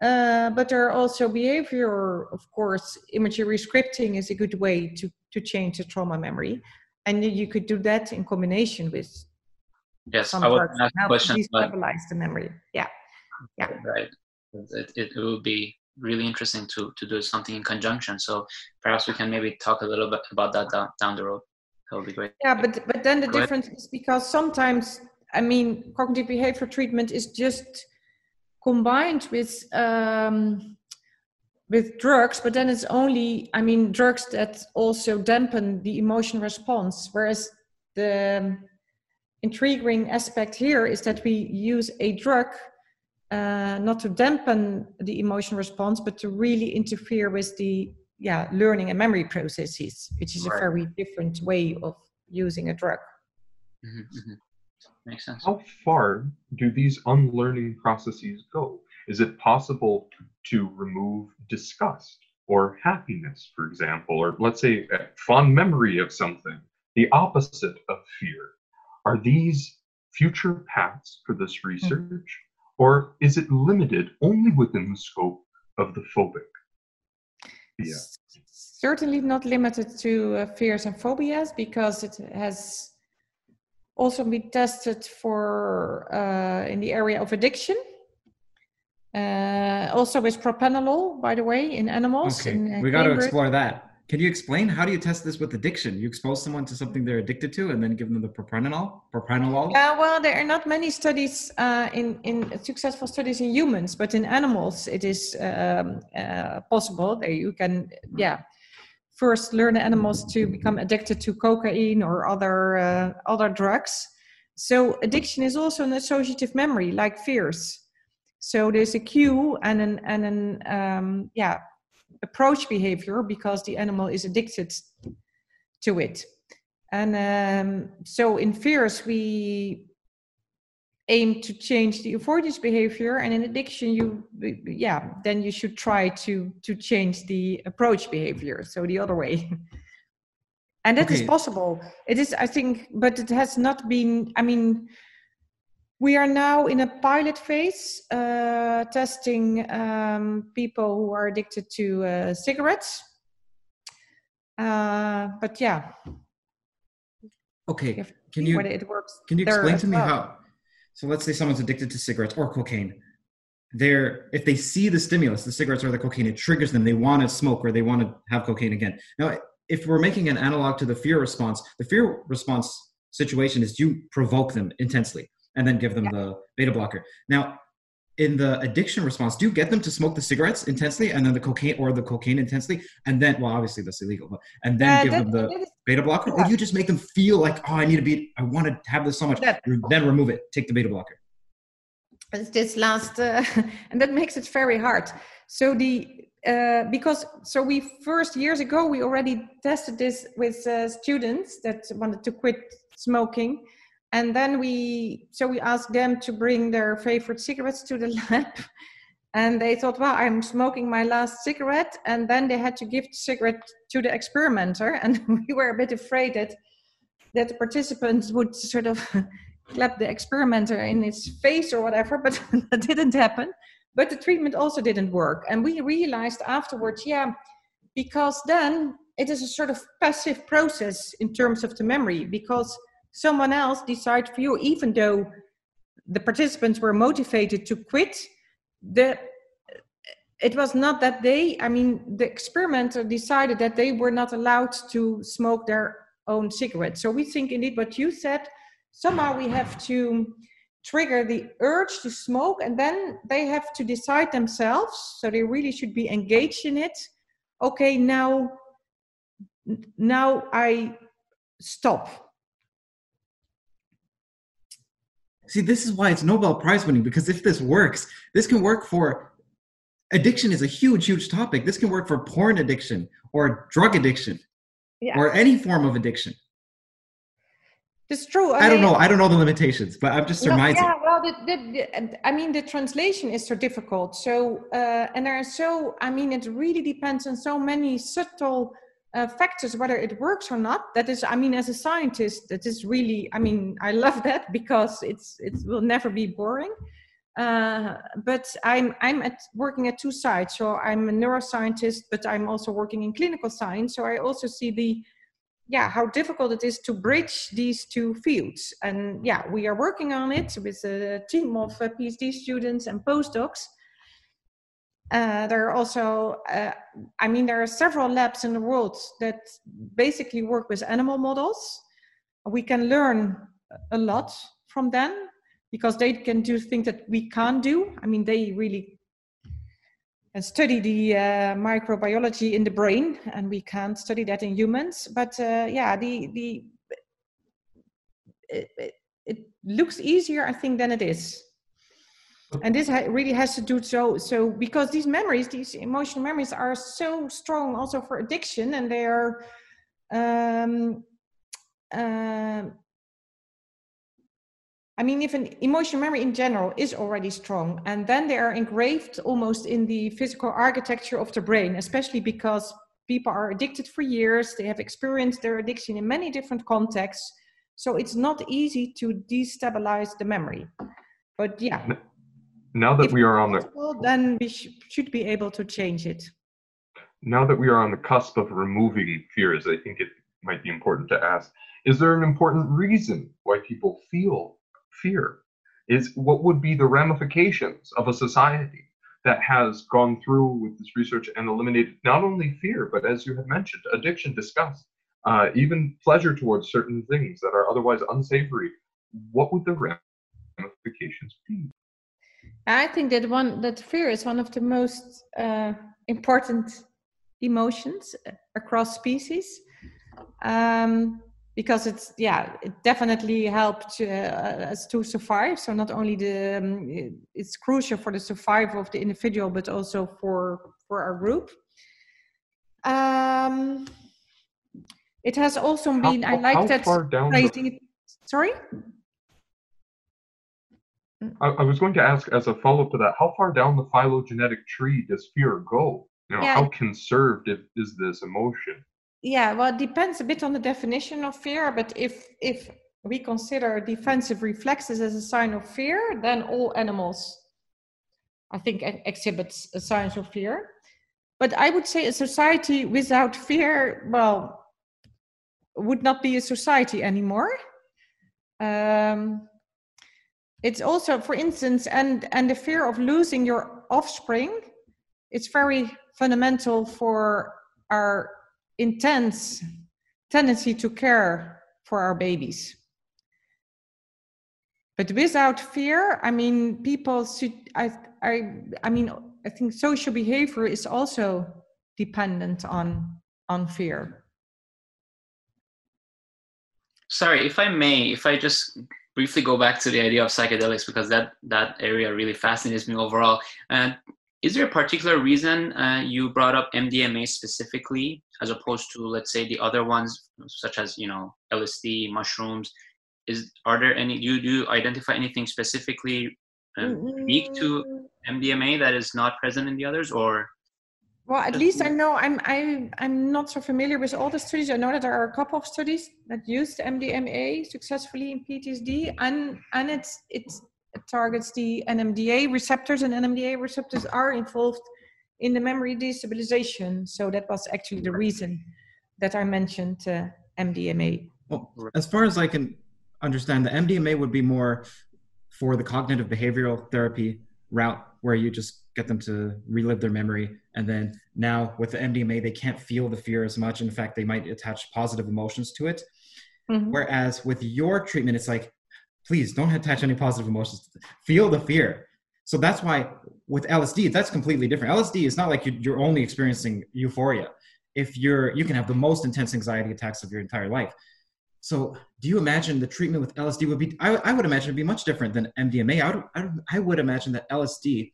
Uh, but there are also behavior of course imagery scripting is a good way to to change the trauma memory. And you could do that in combination with yes some i would ask questions but destabilize the memory. Yeah. Yeah. Right. It, it, it would be really interesting to to do something in conjunction so perhaps we can maybe talk a little bit about that down, down the road that would be great Yeah, but but then the Go ahead. difference is because sometimes I mean cognitive behavior treatment is just combined with um, with drugs, but then it's only I mean drugs that also dampen the emotion response. Whereas the intriguing aspect here is that we use a drug uh, not to dampen the emotion response, but to really interfere with the yeah learning and memory processes, which is Right. a very different way of using a drug. Mhm, mhm. makes sense How far do these unlearning processes go? Is it possible to remove disgust or happiness, for example, or let's say a fond memory of something, the opposite of fear? Are these future paths for this research, or is it limited only within the scope of the phobic? Yeah. Certainly not limited to uh, fears and phobias because it has also been tested for uh, in the area of addiction. Uh, also with propranolol, by the way, in animals. Okay, in, uh, we got to explore that. Can you explain how do you test this with addiction? You expose someone to something they're addicted to, and then give them the propranolol. Propranolol. Yeah, well, there are not many studies uh, in in successful studies in humans, but in animals it is um, uh, possible. There you can, yeah, first learn animals to become addicted to cocaine or other uh, other drugs. So addiction is also an associative memory, like fears. So there's a cue and an and an um, yeah approach behavior because the animal is addicted to it. And um, so in fears, we aim to change the avoidance behavior, and in addiction, you yeah, then you should try to to change the approach behavior. So the other way. And that is Okay. possible. It is, I think, but it has not been. I mean, we are now in a pilot phase, uh, testing um, people who are addicted to uh, cigarettes. Uh, but yeah, Okay, to can you it works. Can you explain to me well. how? So let's say someone's addicted to cigarettes or cocaine. They're if they see the stimulus, the cigarettes or the cocaine, it triggers them. They want to smoke or they want to have cocaine again. Now, if we're making an analog to the fear response, the fear response situation is you provoke them intensely and then give them the beta blocker. Now, in the addiction response, do you get them to smoke the cigarettes intensely and then the cocaine or the cocaine intensely, and then well, obviously that's illegal, but and then Uh, give them the beta blocker, or Yeah. do you just make them feel like, oh, I need to be, I want to have this so much, That- then remove it, take the beta blocker. it's this last uh, and that makes it very hard so the uh, because so we first years ago we already tested this with uh, students that wanted to quit smoking and then we so we asked them to bring their favorite cigarettes to the lab and they thought wow i'm smoking my last cigarette and then they had to give the cigarette to the experimenter and we were a bit afraid that that the participants would sort of clap the experimenter in his face or whatever, but that didn't happen. But the treatment also didn't work. And we realized afterwards, yeah, because then it is a sort of passive process in terms of the memory, because someone else decides for you, even though the participants were motivated to quit, the it was not that they i mean the experimenter decided that they were not allowed to smoke their own cigarette so we think indeed what you said somehow we have to trigger the urge to smoke and then they have to decide themselves. So they really should be engaged in it. Okay now now i stop See, this is why it's Nobel Prize winning because if this works, this can work for addiction is a huge, huge topic. This can work for porn addiction or drug addiction Yeah. or any form of addiction. It's true. I, I don't know. I don't know the limitations, but I'm just surmising. yeah, well, the, the, the, I mean, the translation is so difficult. So, uh, and there are so, I mean, it really depends on so many subtle uh, factors whether it works or not. That is, I mean, as a scientist, that is really, I mean, I love that because it's it will never be boring. Uh, but I'm I'm at working at two sides. So I'm a neuroscientist, but I'm also working in clinical science. So I also see the yeah how difficult it is to bridge these two fields and yeah we are working on it with a team of uh, phd students and postdocs uh, there are also uh, i mean there are several labs in the world that basically work with animal models we can learn a lot from them because they can do things that we can't do i mean they really and study the uh, microbiology in the brain, and we can't study that in humans. But uh, yeah, the the it, it, looks easier, I think, than it is. And this ha- really has to do so so because these memories, these emotional memories, are so strong also for addiction, and they are. Um, uh, I mean, if an emotional memory in general is already strong, and then they are engraved almost in the physical architecture of the brain, especially because people are addicted for years, they have experienced their addiction in many different contexts. So it's not easy to destabilize the memory. But yeah. Now that we are on the. Then we sh- should be able to change it. Now that we are on the cusp of removing fears, I think it might be important to ask is there an important reason why people feel fear is what would be the ramifications of a society that has gone through with this research and eliminated not only fear, but as you have mentioned, addiction, disgust, uh, even pleasure towards certain things that are otherwise unsavory. What would the ramifications be? I think that one that fear is one of the most uh, important emotions across species. Um, because it's yeah it definitely helped uh, us to survive. So not only the um, it's crucial for the survival of the individual but also for for our group. Um it has also been how, i like how that far down the, sorry I, I, was going to ask as a follow-up to that how far down the phylogenetic tree does fear go? You know yeah. how conserved is this emotion? Yeah well it depends a bit on the definition of fear but if if we consider defensive reflexes as a sign of fear then all animals i think exhibits a sign of fear. But i would say a society without fear well would not be a society anymore. Um, it's also for instance and and the fear of losing your offspring it's very fundamental for our intense tendency to care for our babies. But without fear, I mean, people should, I, I, I mean, I think social behavior is also dependent on, on fear. Sorry, if I may, if I just briefly go back to the idea of psychedelics because that that area really fascinates me overall. And is there a particular reason uh, you brought up MDMA specifically, as opposed to, let's say, the other ones, such as you know LSD, mushrooms? Is are there any? Do you, do you identify anything specifically uh, unique to MDMA that is not present in the others, or? Well, at least I know I'm I I'm not so familiar with all the studies. I know that there are a couple of studies that used MDMA successfully in PTSD, and and it's it's targets the NMDA receptors, and NMDA receptors are involved in the memory destabilization. So that was actually the reason that I mentioned uh, MDMA. Well, as far as I can understand, the MDMA would be more for the cognitive behavioral therapy route where you just get them to relive their memory. And then now with the MDMA, they can't feel the fear as much. In fact, they might attach positive emotions to it. Mm-hmm. Whereas with your treatment, it's like please don't attach any positive emotions feel the fear so that's why with lsd that's completely different lsd is not like you're only experiencing euphoria if you're you can have the most intense anxiety attacks of your entire life so do you imagine the treatment with lsd would be i, I would imagine it'd be much different than mdma I would, I, would, I would imagine that lsd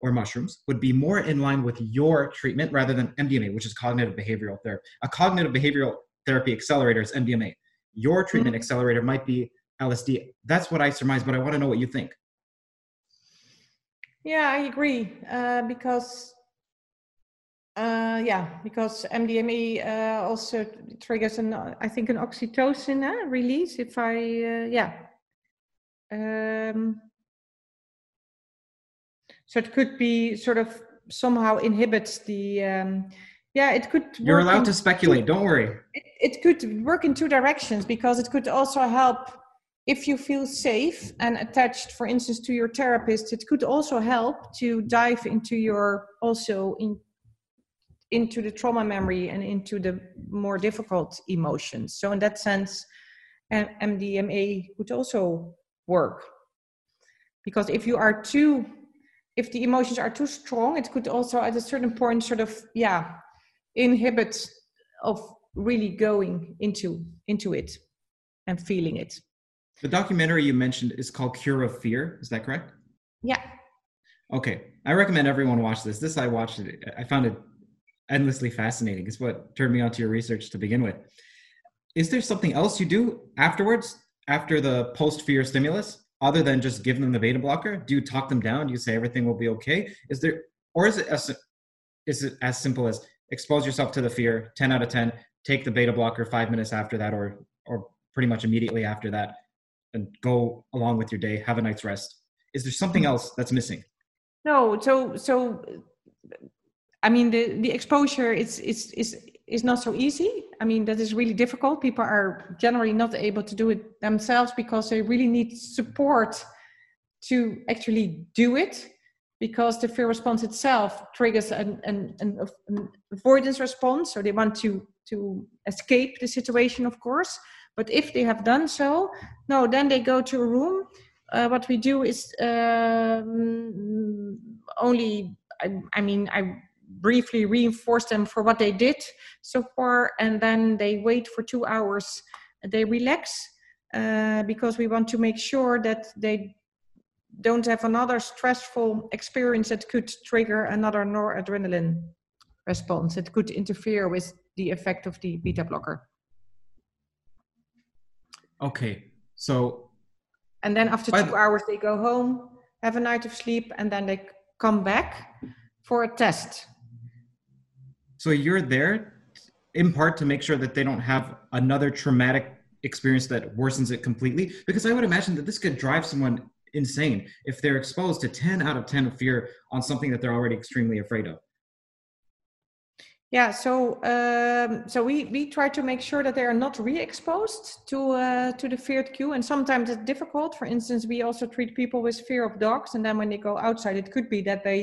or mushrooms would be more in line with your treatment rather than mdma which is cognitive behavioral therapy a cognitive behavioral therapy accelerator is mdma your treatment Mhm. accelerator might be LSD. That's what I surmise, but I want to know what you think. Yeah, I agree. Uh, because, uh, yeah, because MDMA uh, also triggers an, I think, an oxytocin uh, release. If I, uh, yeah. Um, so it could be sort of somehow inhibits the, um, yeah, it could. You're allowed in- to speculate. Don't worry. it, it could work in two directions because it could also help if you feel safe and attached for instance to your therapist it could also help to dive into your also in into the trauma memory and into the more difficult emotions so in that sense mdma would also work because if you are too if the emotions are too strong it could also at a certain point sort of yeah inhibit of really going into into it and feeling it The documentary you mentioned is called Cure of Fear. Is that correct? yeah Okay. I recommend everyone watch this. This I watched it. I found it endlessly fascinating. It's what turned me onto your research to begin with. Is there something else you do afterwards, after the post fear stimulus, other than just giving them the beta blocker? Do you talk them down? Do you say everything will be okay? Is there, or is it as, is it as simple as expose yourself to the fear, 10 out of 10, take the beta blocker five minutes after that, or, or pretty much immediately after that, and go along with your day, have a night's rest? Is there something mm-hmm. else that's missing? no so so i mean the the exposure is is is is not so easy. I mean that is really difficult. People are generally not able to do it themselves because they really need support to actually do it because the fear response itself triggers an, an, an, an avoidance response. So they want to to escape the situation of course. But if they have done so no then they go to a room. Uh, what we do is um, only I, I mean i briefly reinforce them for what they did so far and then they wait for two hours they relax uh, because we want to make sure that they don't have another stressful experience that could trigger another noradrenaline response it could interfere with the effect of the beta blocker Okay. So and then after two hours they go home have a night of sleep and then they come back for a test So you're there in part to make sure that they don't have another traumatic experience that worsens it completely. Because I would imagine that this could drive someone insane if they're exposed to 10 out of 10 of fear on something that they're already extremely afraid of. yeah so um, so we we try to make sure that they are not re-exposed to uh, to the feared cue and sometimes it's difficult for instance we also treat people with fear of dogs and then when they go outside it could be that they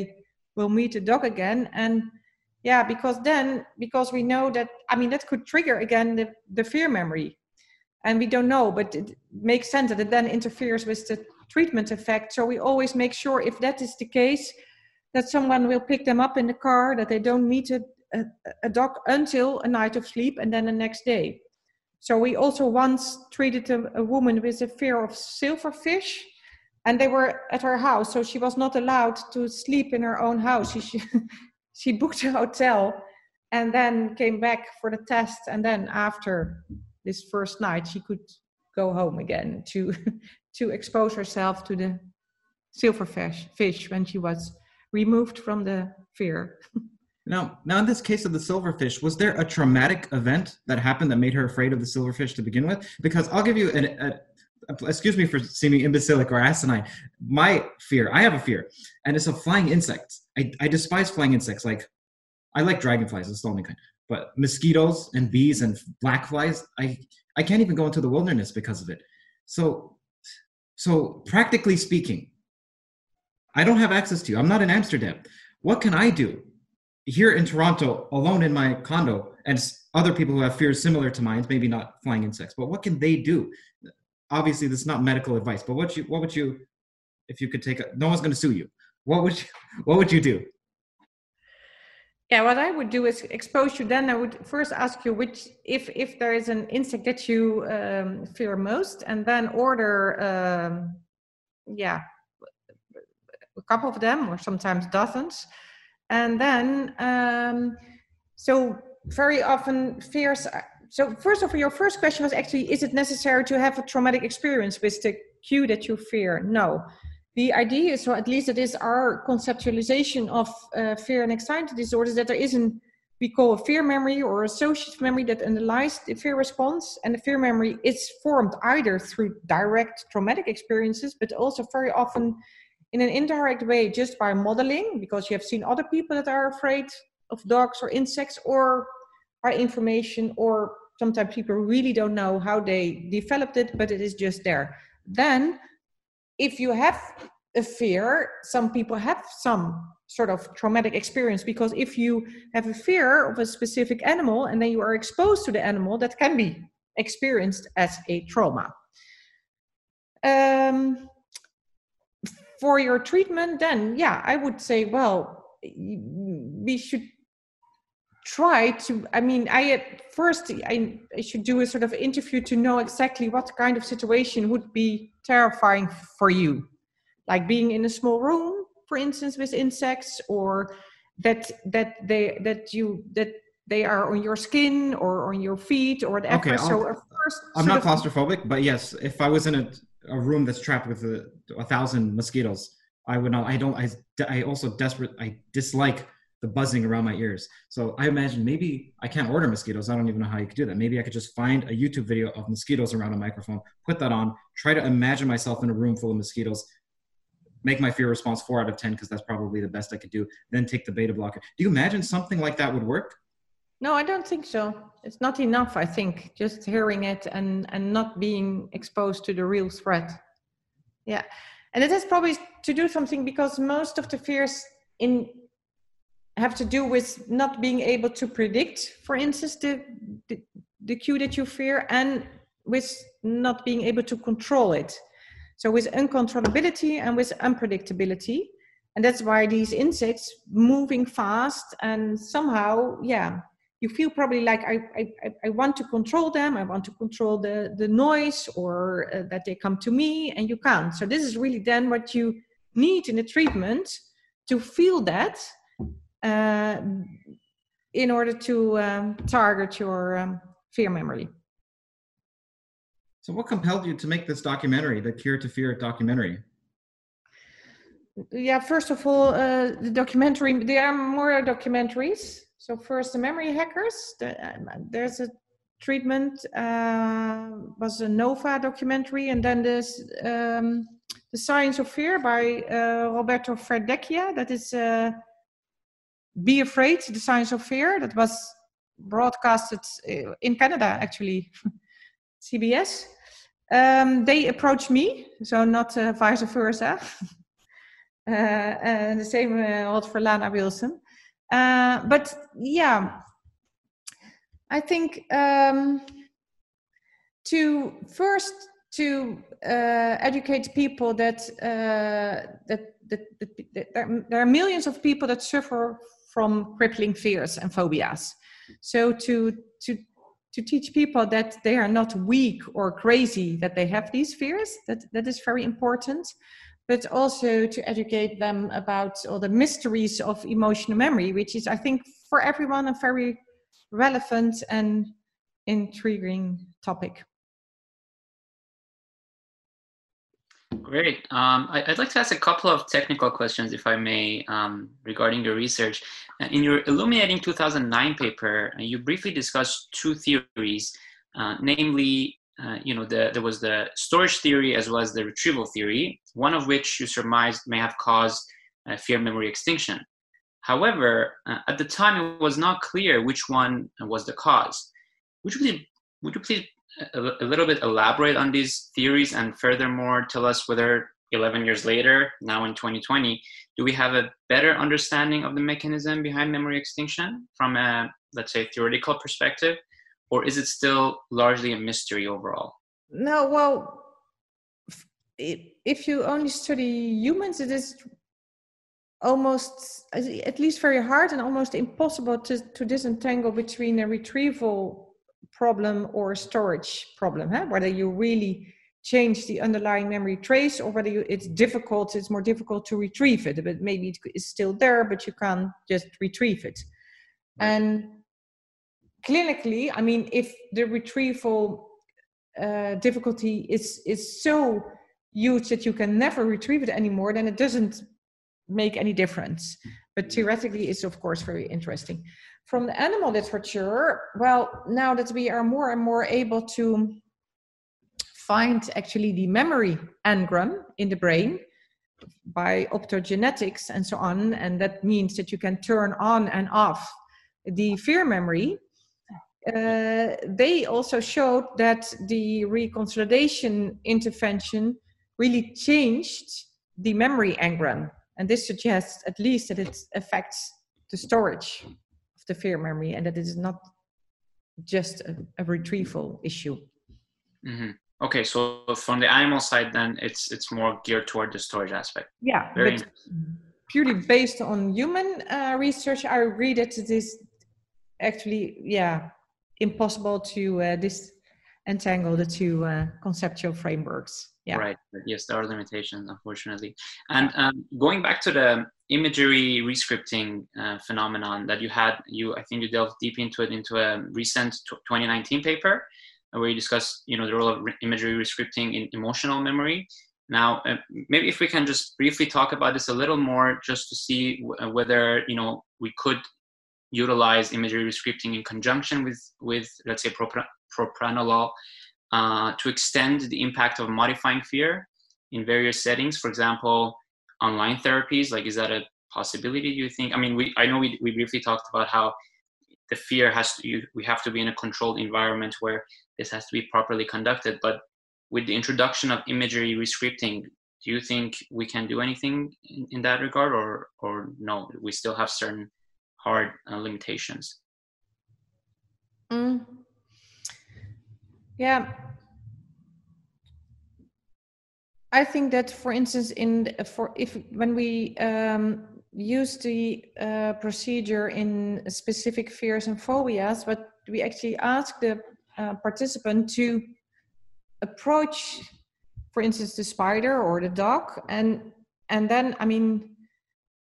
will meet a dog again and yeah because then because we know that i mean that could trigger again the, the fear memory. And we don't know but it makes sense that it then interferes with the treatment effect. So we always make sure if that is the case that someone will pick them up in the car that they don't meet a, a, a dog until a night of sleep and then the next day. So we also once treated a, a woman with a fear of silverfish and they were at her house so she was not allowed to sleep in her own house. She, she, she booked a hotel and then came back for the test and then after this first night she could go home again to to expose herself to the silverfish fish when she was removed from the fear Now, now in this case of the silverfish, was there a traumatic event that happened that made her afraid of the silverfish to begin with? Because I'll give you an, a, excuse me for seeming imbecilic or asinine. My fear, I have a fear, and it's of flying insects. I, I despise flying insects. Like, I like dragonflies, it's the only kind. But mosquitoes and bees and black flies, I, I can't even go into the wilderness because of it. So, so practically speaking, I don't have access to you. I'm not in Amsterdam. What can I do here in Toronto, alone in my condo, and other people who have fears similar to mine, maybe not flying insects, but what can they do? Obviously, this is not medical advice, but what you, what would you, if you could take a, no one's going to sue you. What would you, what would you do? Yeah, what I would do is expose you. Then I would first ask you which, if if there is an insect that you um, fear most, and then order, um, yeah, a couple of them, or sometimes dozens, and then um, so very often fears. So first of all, your first question was actually, is it necessary to have a traumatic experience with the cue that you fear? No. The idea is, or at least it is our conceptualization of uh, fear and anxiety disorders, that there isn't we call a fear memory or associative memory that underlies the fear response. And the fear memory is formed either through direct traumatic experiences, but also very often in an indirect way just by modeling, because you have seen other people that are afraid of dogs or insects, or by information, or sometimes people really don't know how they developed it, but it is just there. Then, if you have a fear, some people have some sort of traumatic experience because if you have a fear of a specific animal and then you are exposed to the animal, that can be experienced as a trauma. Um, for your treatment, then, yeah, I would say, well, we should try to i mean i at first I, I should do a sort of interview to know exactly what kind of situation would be terrifying for you. Like being in a small room for instance with insects or that that they that you that they are on your skin or on your feet or whatever. Okay, so first i'm not claustrophobic but yes if i was in a, a room that's trapped with a, a thousand mosquitoes i would not i don't i, I also desperate i dislike the buzzing around my ears so i imagine maybe i can't order mosquitoes i don't even know how you could do that maybe i could just find a youtube video of mosquitoes around a microphone put that on try to imagine myself in a room full of mosquitoes make my fear response four out of 10 because that's probably the best I could do, then take the beta blocker. Do you imagine something like that would work? No, I don't think so. It's not enough, I think, just hearing it and, and not being exposed to the real threat. Yeah. And it has probably to do something because most of the fears in have to do with not being able to predict, for instance, the, the, the cue that you fear and with not being able to control it. So with uncontrollability and with unpredictability. And that's why these insects moving fast and somehow, yeah, you feel probably like I, I, I want to control them. I want to control the, the noise or uh, that they come to me and you can't. So this is really then what you need in the treatment to feel that uh, in order to um, target your um, fear memory. So, what compelled you to make this documentary, the Cure to Fear documentary? Yeah, first of all, uh, the documentary, there are more documentaries. So, first, the memory hackers. The, uh, there's a treatment, uh, was a Nova documentary, and then this, um, The Science of Fear by uh, Roberto Verdecchia. That is uh, Be Afraid, The Science of Fear. That was broadcasted uh, in Canada, actually, CBC. Um, they approached me, so not uh, vice versa. uh, and the same uh, for Lana Wilson. Uh, but yeah, I think um, to first to uh, educate people that, uh, that, that, that, that there are millions of people that suffer from crippling fears and phobias. So to to to teach people that they are not weak or crazy that they have these fears that that is very important but also to educate them about all the mysteries of emotional memory which is i think for everyone a very relevant and intriguing topic Great. Um, I, would like to ask a couple of technical questions, if I may, um, regarding your research. Uh, in your Illuminating 2009 paper, uh, you briefly discussed two theories, uh, namely, uh, you know, the, there was the storage theory as well as the retrieval theory, one of which you surmised may have caused uh, fear memory extinction. However, uh, at the time, it was not clear which one was the cause. Would you please, would you please a, little bit elaborate on these theories and furthermore tell us whether 11 years later, now in 2020, do we have a better understanding of the mechanism behind memory extinction from a, let's say, theoretical perspective? Or is it still largely a mystery overall? No, well, if you only study humans, it is almost, at least very hard and almost impossible to, to disentangle between a retrieval problem or storage problem, huh? whether you really change the underlying memory trace or whether you, it's difficult, it's more difficult to retrieve it, but maybe it's still there, but you can't just retrieve it. Right. And clinically, I mean, if the retrieval uh, difficulty is is so huge that you can never retrieve it anymore, then it doesn't make any difference. But theoretically, it's of course very interesting. From the animal literature, well, now that we are more and more able to find actually the memory engram in the brain by optogenetics and so on, and that means that you can turn on and off the fear memory. Uh, they also showed that the reconsolidation intervention really changed the memory engram. And this suggests at least that it affects the storage fear memory and that it is not just a, a retrieval issue. Mm-hmm. Okay, so from the animal side, then it's it's more geared toward the storage aspect. Yeah, Very but purely based on human uh, research, I agree that it is actually yeah impossible to uh, disentangle the two uh, conceptual frameworks yeah. Right. Yes, there are limitations, unfortunately. And um, going back to the imagery rescripting uh, phenomenon that you had, you I think you delved deep into it into a recent 2019 paper where you discussed, you know, the role of re- imagery rescripting in emotional memory. Now, uh, maybe if we can just briefly talk about this a little more, just to see w- uh, whether you know we could utilize imagery rescripting in conjunction with with let's say propra- propranolol uh, to extend the impact of modifying fear in various settings. For example, online therapies, like is that a possibility? Do you think? I mean, we I know we we briefly talked about how the fear has to you, we have to be in a controlled environment where this has to be properly conducted. But with the introduction of imagery rescripting, do you think we can do anything in, in that regard, or or no? We still have certain hard uh, limitations. Mm. Yeah. I think that, for instance, in for if when we um, use the uh, procedure in specific fears and phobias, but we actually ask the uh, participant to approach, for instance, the spider or the dog, and and then I mean,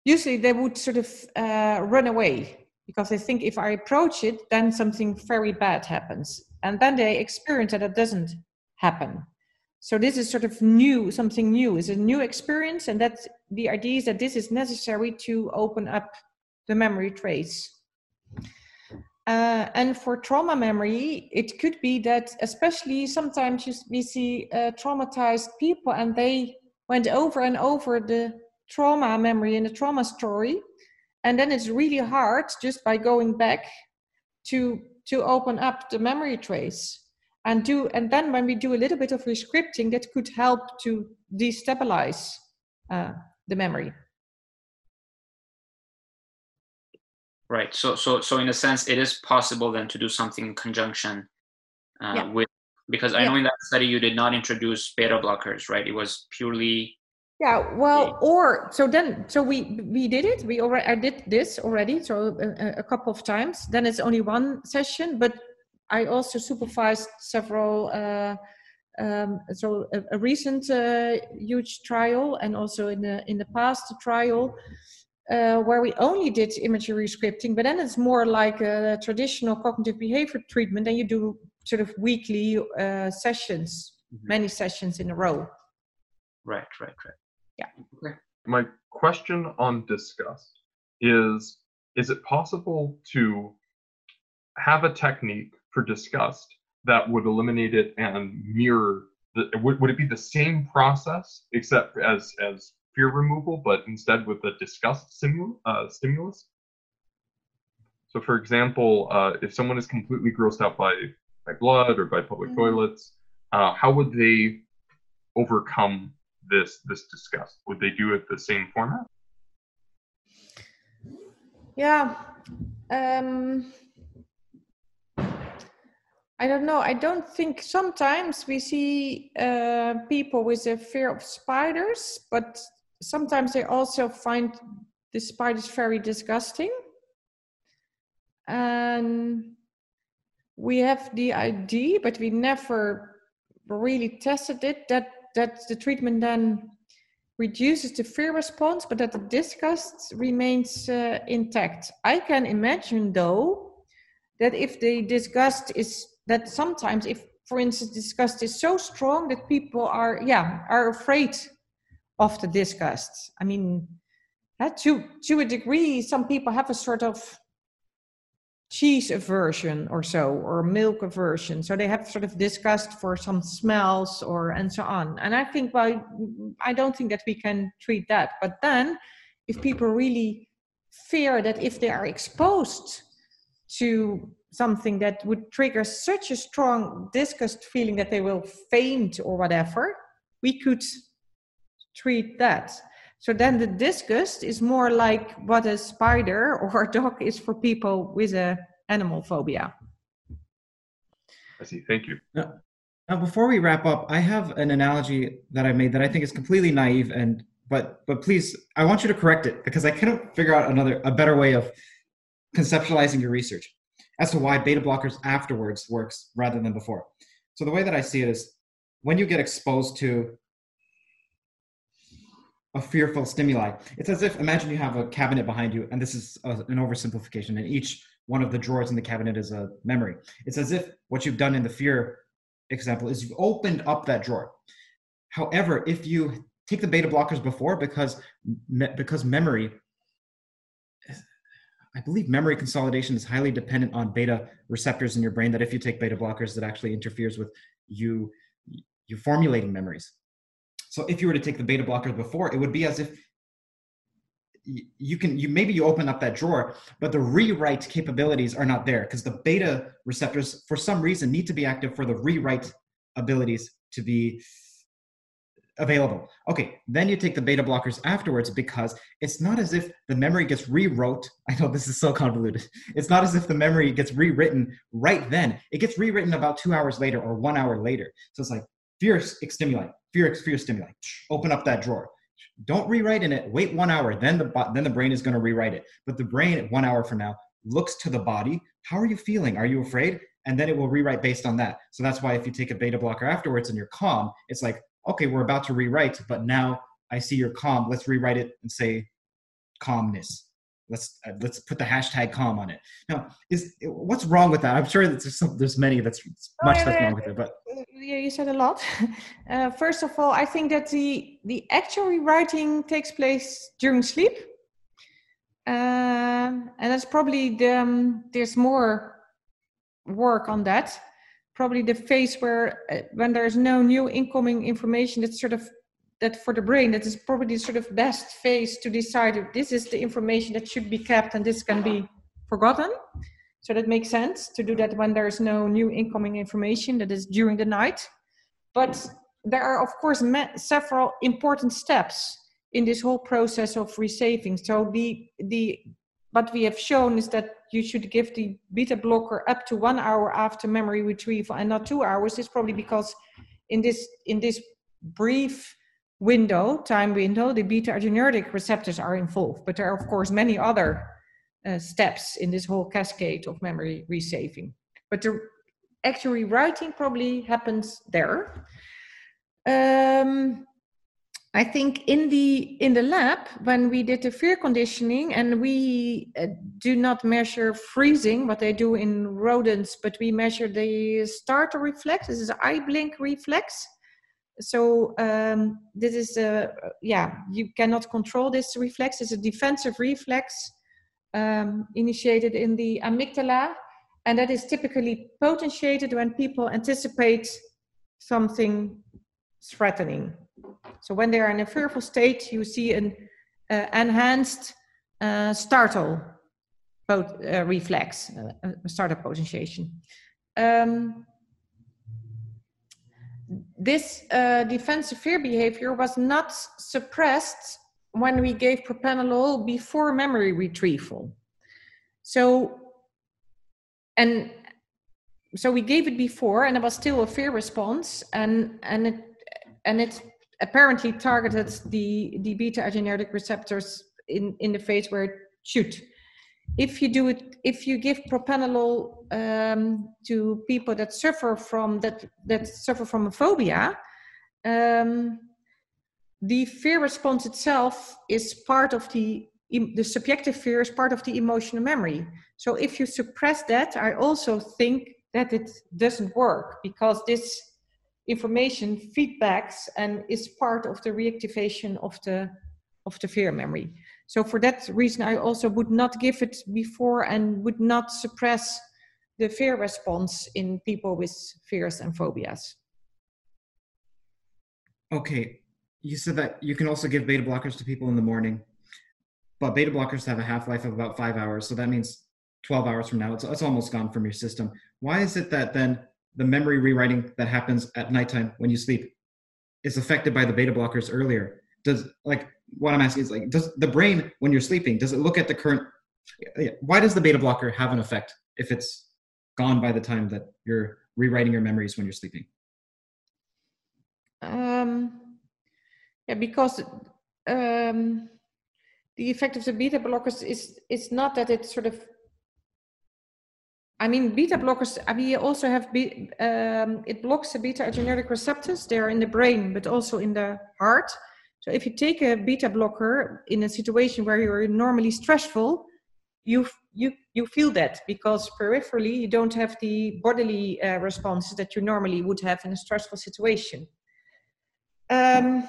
usually they would sort of uh, run away because they think if I approach it, then something very bad happens and then they experience that it doesn't happen. So this is sort of new something new. It's a new experience and that's the idea is that this is necessary to open up the memory trace. Uh, and for trauma memory, it could be that, especially sometimes you, we see uh, traumatized people and they went over and over the trauma memory and the trauma story. And then it's really hard just by going back to to open up the memory trace and do and then when we do a little bit of rescripting that could help to destabilize uh, the memory right so so so in a sense it is possible then to do something in conjunction uh, yeah. with because i yeah. know in that study you did not introduce beta blockers right it was purely yeah well or so then so we we did it. We already i did this already so a, a, couple of times. Then it's only one session but i also supervised several uh, um, so a, a recent uh, huge trial and also in the in the past trial uh, where we only did imagery scripting but then it's more like a traditional cognitive behavior treatment and you do sort of weekly uh, sessions mm-hmm. many sessions in a row. Right right right yeah. Okay. My question on disgust is is it possible to have a technique for disgust that would eliminate it and mirror the, would, would it be the same process except as as fear removal but instead with a disgust stimulus, uh, stimulus so for example uh, if someone is completely grossed out by by blood or by public mm-hmm. toilets uh, how would they overcome this this discussed? Would they do it the same format? Yeah. Um, I don't know. I don't think sometimes we see uh, people with a fear of spiders, but sometimes they also find the spiders very disgusting. And we have the idea, but we never really tested it, that that the treatment then reduces the fear response, but that the disgust remains uh, intact. I can imagine, though, that if the disgust is that sometimes if for instance disgust is so strong that people are yeah are afraid of the disgust i mean to to a degree some people have a sort of cheese aversion or so or milk aversion. So they have sort of disgust for some smells or and so on. And i think well i don't think that we can treat that. But then if people really fear that if they are exposed to something that would trigger such a strong disgust feeling that they will faint or whatever we could treat that so then the disgust is more like what a spider or a dog is for people with a animal phobia. I see. Thank you. Now, now, before we wrap up, I have an analogy that I made that I think is completely naive and but but please, I want you to correct it because I couldn't figure out another a better way of conceptualizing your research as to why beta blockers afterwards works rather than before. So the way that I see it is when you get exposed to a fearful stimuli. It's as if imagine you have a cabinet behind you, and this is a, an oversimplification, and each one of the drawers in the cabinet is a memory. It's as if what you've done in the fear example is you've opened up that drawer. However, if you take the beta blockers before, because me, because memory, I believe memory consolidation is highly dependent on beta receptors in your brain. That if you take beta blockers, that actually interferes with you you formulating memories. So if you were to take the beta blockers before, it would be as if you can you maybe you open up that drawer but the rewrite capabilities are not there because the beta receptors for some reason need to be active for the rewrite abilities to be available. Okay then you take the beta blockers afterwards because it's not as if the memory gets rewrote. I know this is so convoluted. It's not as if the memory gets rewritten right then. It gets rewritten about two hours later or one hour later. So it's like fierce stimuli fear, fear stimuli. Open up that drawer. Don't rewrite in it. Wait one hour. Then the then the brain is going to rewrite it. But the brain, one hour from now, looks to the body. How are you feeling? Are you afraid? And then it will rewrite based on that. So that's why if you take a beta blocker afterwards and you're calm, it's like, okay, we're about to rewrite, but now I see you're calm. Let's rewrite it and say calmness. Let's uh, let's put the hashtag calm on it. Now, is what's wrong with that? I'm sure that there's some, there's many that's much oh, that's wrong with it, but yeah, you said a lot. Uh, first of all, I think that the the actual rewriting takes place during sleep, uh, and that's probably the um, there's more work on that. Probably the phase where uh, when there's no new incoming information, that's sort of that for the brain that is probably the sort of best phase to decide if this is the information that should be kept and this can be forgotten. So that makes sense to do that when there's no new incoming information that is during the night. But there are of course several important steps in this whole process of resaving. So the the what we have shown is that you should give the beta blocker up to one hour after memory retrieval and not two hours. Is probably because in this in this brief window, time window, the beta adrenergic receptors are involved. But there are, of course, many other uh, steps in this whole cascade of memory resaving. But the actual rewriting probably happens there. Um, I think in the in the lab when we did the fear conditioning and we uh, do not measure freezing, what they do in rodents, but we measure the startle reflex. This is eye blink reflex so um, this is a yeah you cannot control this reflex. It's a defensive reflex um, initiated in the amygdala and that is typically potentiated when people anticipate something threatening. So when they are in a fearful state you see an uh, enhanced uh, startle pot- uh, reflex uh, startle potentiation. Um, this uh, defensive fear behavior was not suppressed when we gave propranolol before memory retrieval. So, and so we gave it before, and it was still a fear response, and and it and it apparently targeted the the beta adrenergic receptors in in the phase where it should if you do it if you give propranolol um, to people that suffer from that that suffer from a phobia um, the fear response itself is part of the the subjective fear is part of the emotional memory. So if you suppress that, I also think that it doesn't work because this information feedbacks and is part of the reactivation of the of the fear memory. So for that reason, I also would not give it before and would not suppress the fear response in people with fears and phobias. Okay, you said that you can also give beta blockers to people in the morning, but beta blockers have a half life of about five hours. So that means 12 hours from now, it's, it's almost gone from your system. Why is it that then the memory rewriting that happens at nighttime when you sleep is affected by the beta blockers earlier? Does like what I'm asking is like, does the brain when you're sleeping, does it look at the current? Why does the beta blocker have an effect if it's gone by the time that you're rewriting your memories when you're sleeping? Um, yeah, because um, the effect of the beta blockers is is not that it sort of. I mean, beta blockers. We also have be, um, it blocks the beta adrenergic receptors. They are in the brain, but also in the heart. So if you take a beta blocker in a situation where you're normally stressful, you you you feel that because peripherally you don't have the bodily uh, responses that you normally would have in a stressful situation. Um,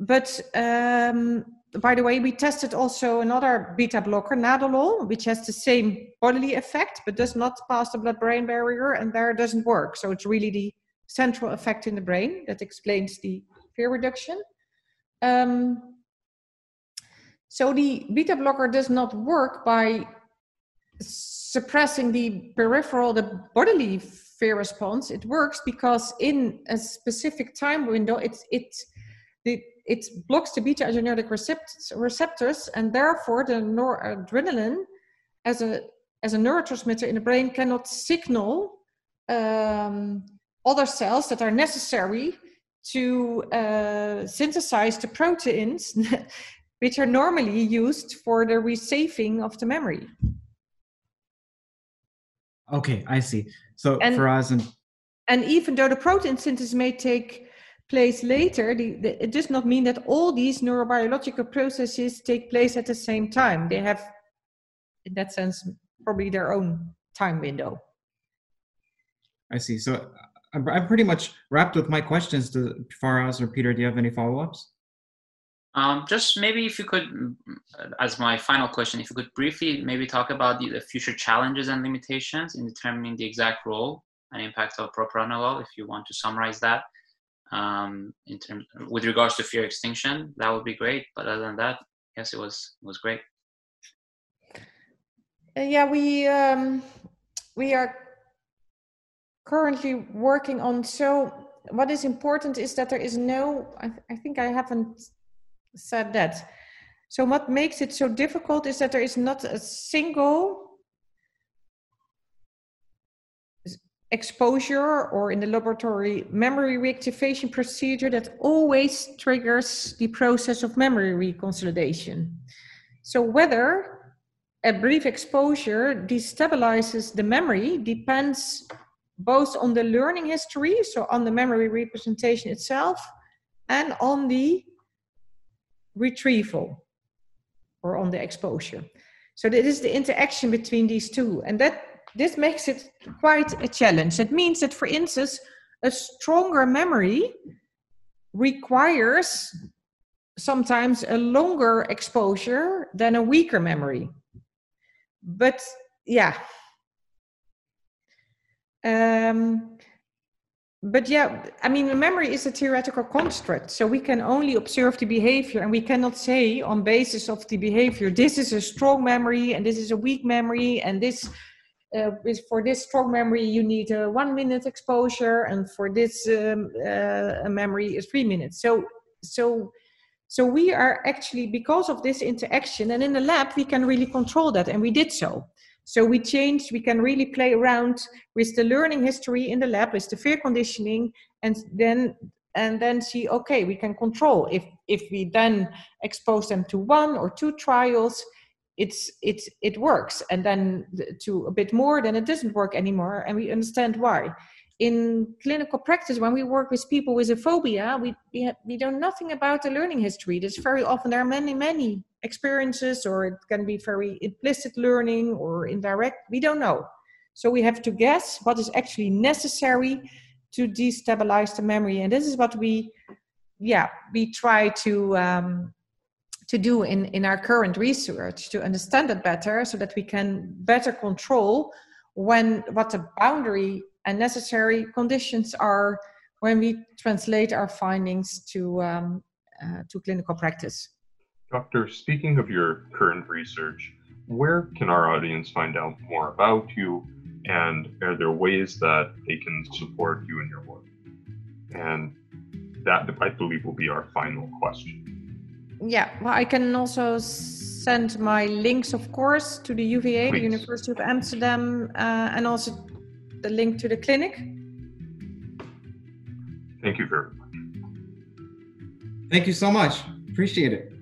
but um, by the way, we tested also another beta blocker, nadolol, which has the same bodily effect but does not pass the blood-brain barrier, and there doesn't work. So it's really the central effect in the brain that explains the fear reduction. Um, so the beta blocker does not work by suppressing the peripheral, the bodily fear response. It works because in a specific time window, it's it the it blocks the beta adrenergic receptors, receptors and therefore the noradrenaline as a as a neurotransmitter in the brain cannot signal um, other cells that are necessary to uh, synthesize the proteins which are normally used for the resaving of the memory. Okay, I see. So and, for us, and and even though the protein synthesis may take place later, the, the, it does not mean that all these neurobiological processes take place at the same time. They have, in that sense, probably their own time window. I see. So I'm, I'm pretty much wrapped with my questions. To Faraz or Peter, do you have any follow-ups? Um, just maybe if you could, as my final question, if you could briefly maybe talk about the, the future challenges and limitations in determining the exact role and impact of propranolol, if you want to summarize that um, in terms with regards to fear extinction, that would be great. But other than that, yes, it was it was great. Uh, yeah, we um, we are currently working on. So what is important is that there is no. I, th- I think I haven't said that. So what makes it so difficult is that there is not a single exposure or in the laboratory memory reactivation procedure that always triggers the process of memory reconsolidation. So whether a brief exposure destabilizes the memory depends both on the learning history, so on the memory representation itself, and on the retrieval or on the exposure. So that is the interaction between these two. And that this makes it quite a challenge. It means that, for instance, a stronger memory requires sometimes a longer exposure than a weaker memory. But yeah. Um, but yeah, I mean, memory is a theoretical construct, so we can only observe the behavior, and we cannot say on basis of the behavior, this is a strong memory and this is a weak memory, and this uh, is for this strong memory you need a one minute exposure, and for this um, uh, memory is three minutes. So, so, so we are actually because of this interaction, and in the lab we can really control that, and we did so. So we changed, we can really play around with the learning history in the lab, with the fear conditioning, and then and then see, okay, we can control. If if we then expose them to one or two trials, it's it's it works. And then to a bit more, then it doesn't work anymore. And we understand why. In clinical practice, when we work with people with a phobia, we we, have, we know nothing about the learning history. There's very often there are many many experiences or it can be very implicit learning or indirect we don't know so we have to guess what is actually necessary to destabilize the memory and this is what we yeah we try to um, to do in in our current research to understand it better so that we can better control when what the boundary and necessary conditions are when we translate our findings to um, uh, to clinical practice. Doctor, speaking of your current research, where can our audience find out more about you, and are there ways that they can support you in your work? And that, I believe, will be our final question. Yeah, well, I can also send my links, of course, to the UVA, Please. the University of Amsterdam, uh, and also the link to the clinic. Thank you very much. Thank you so much. Appreciate it.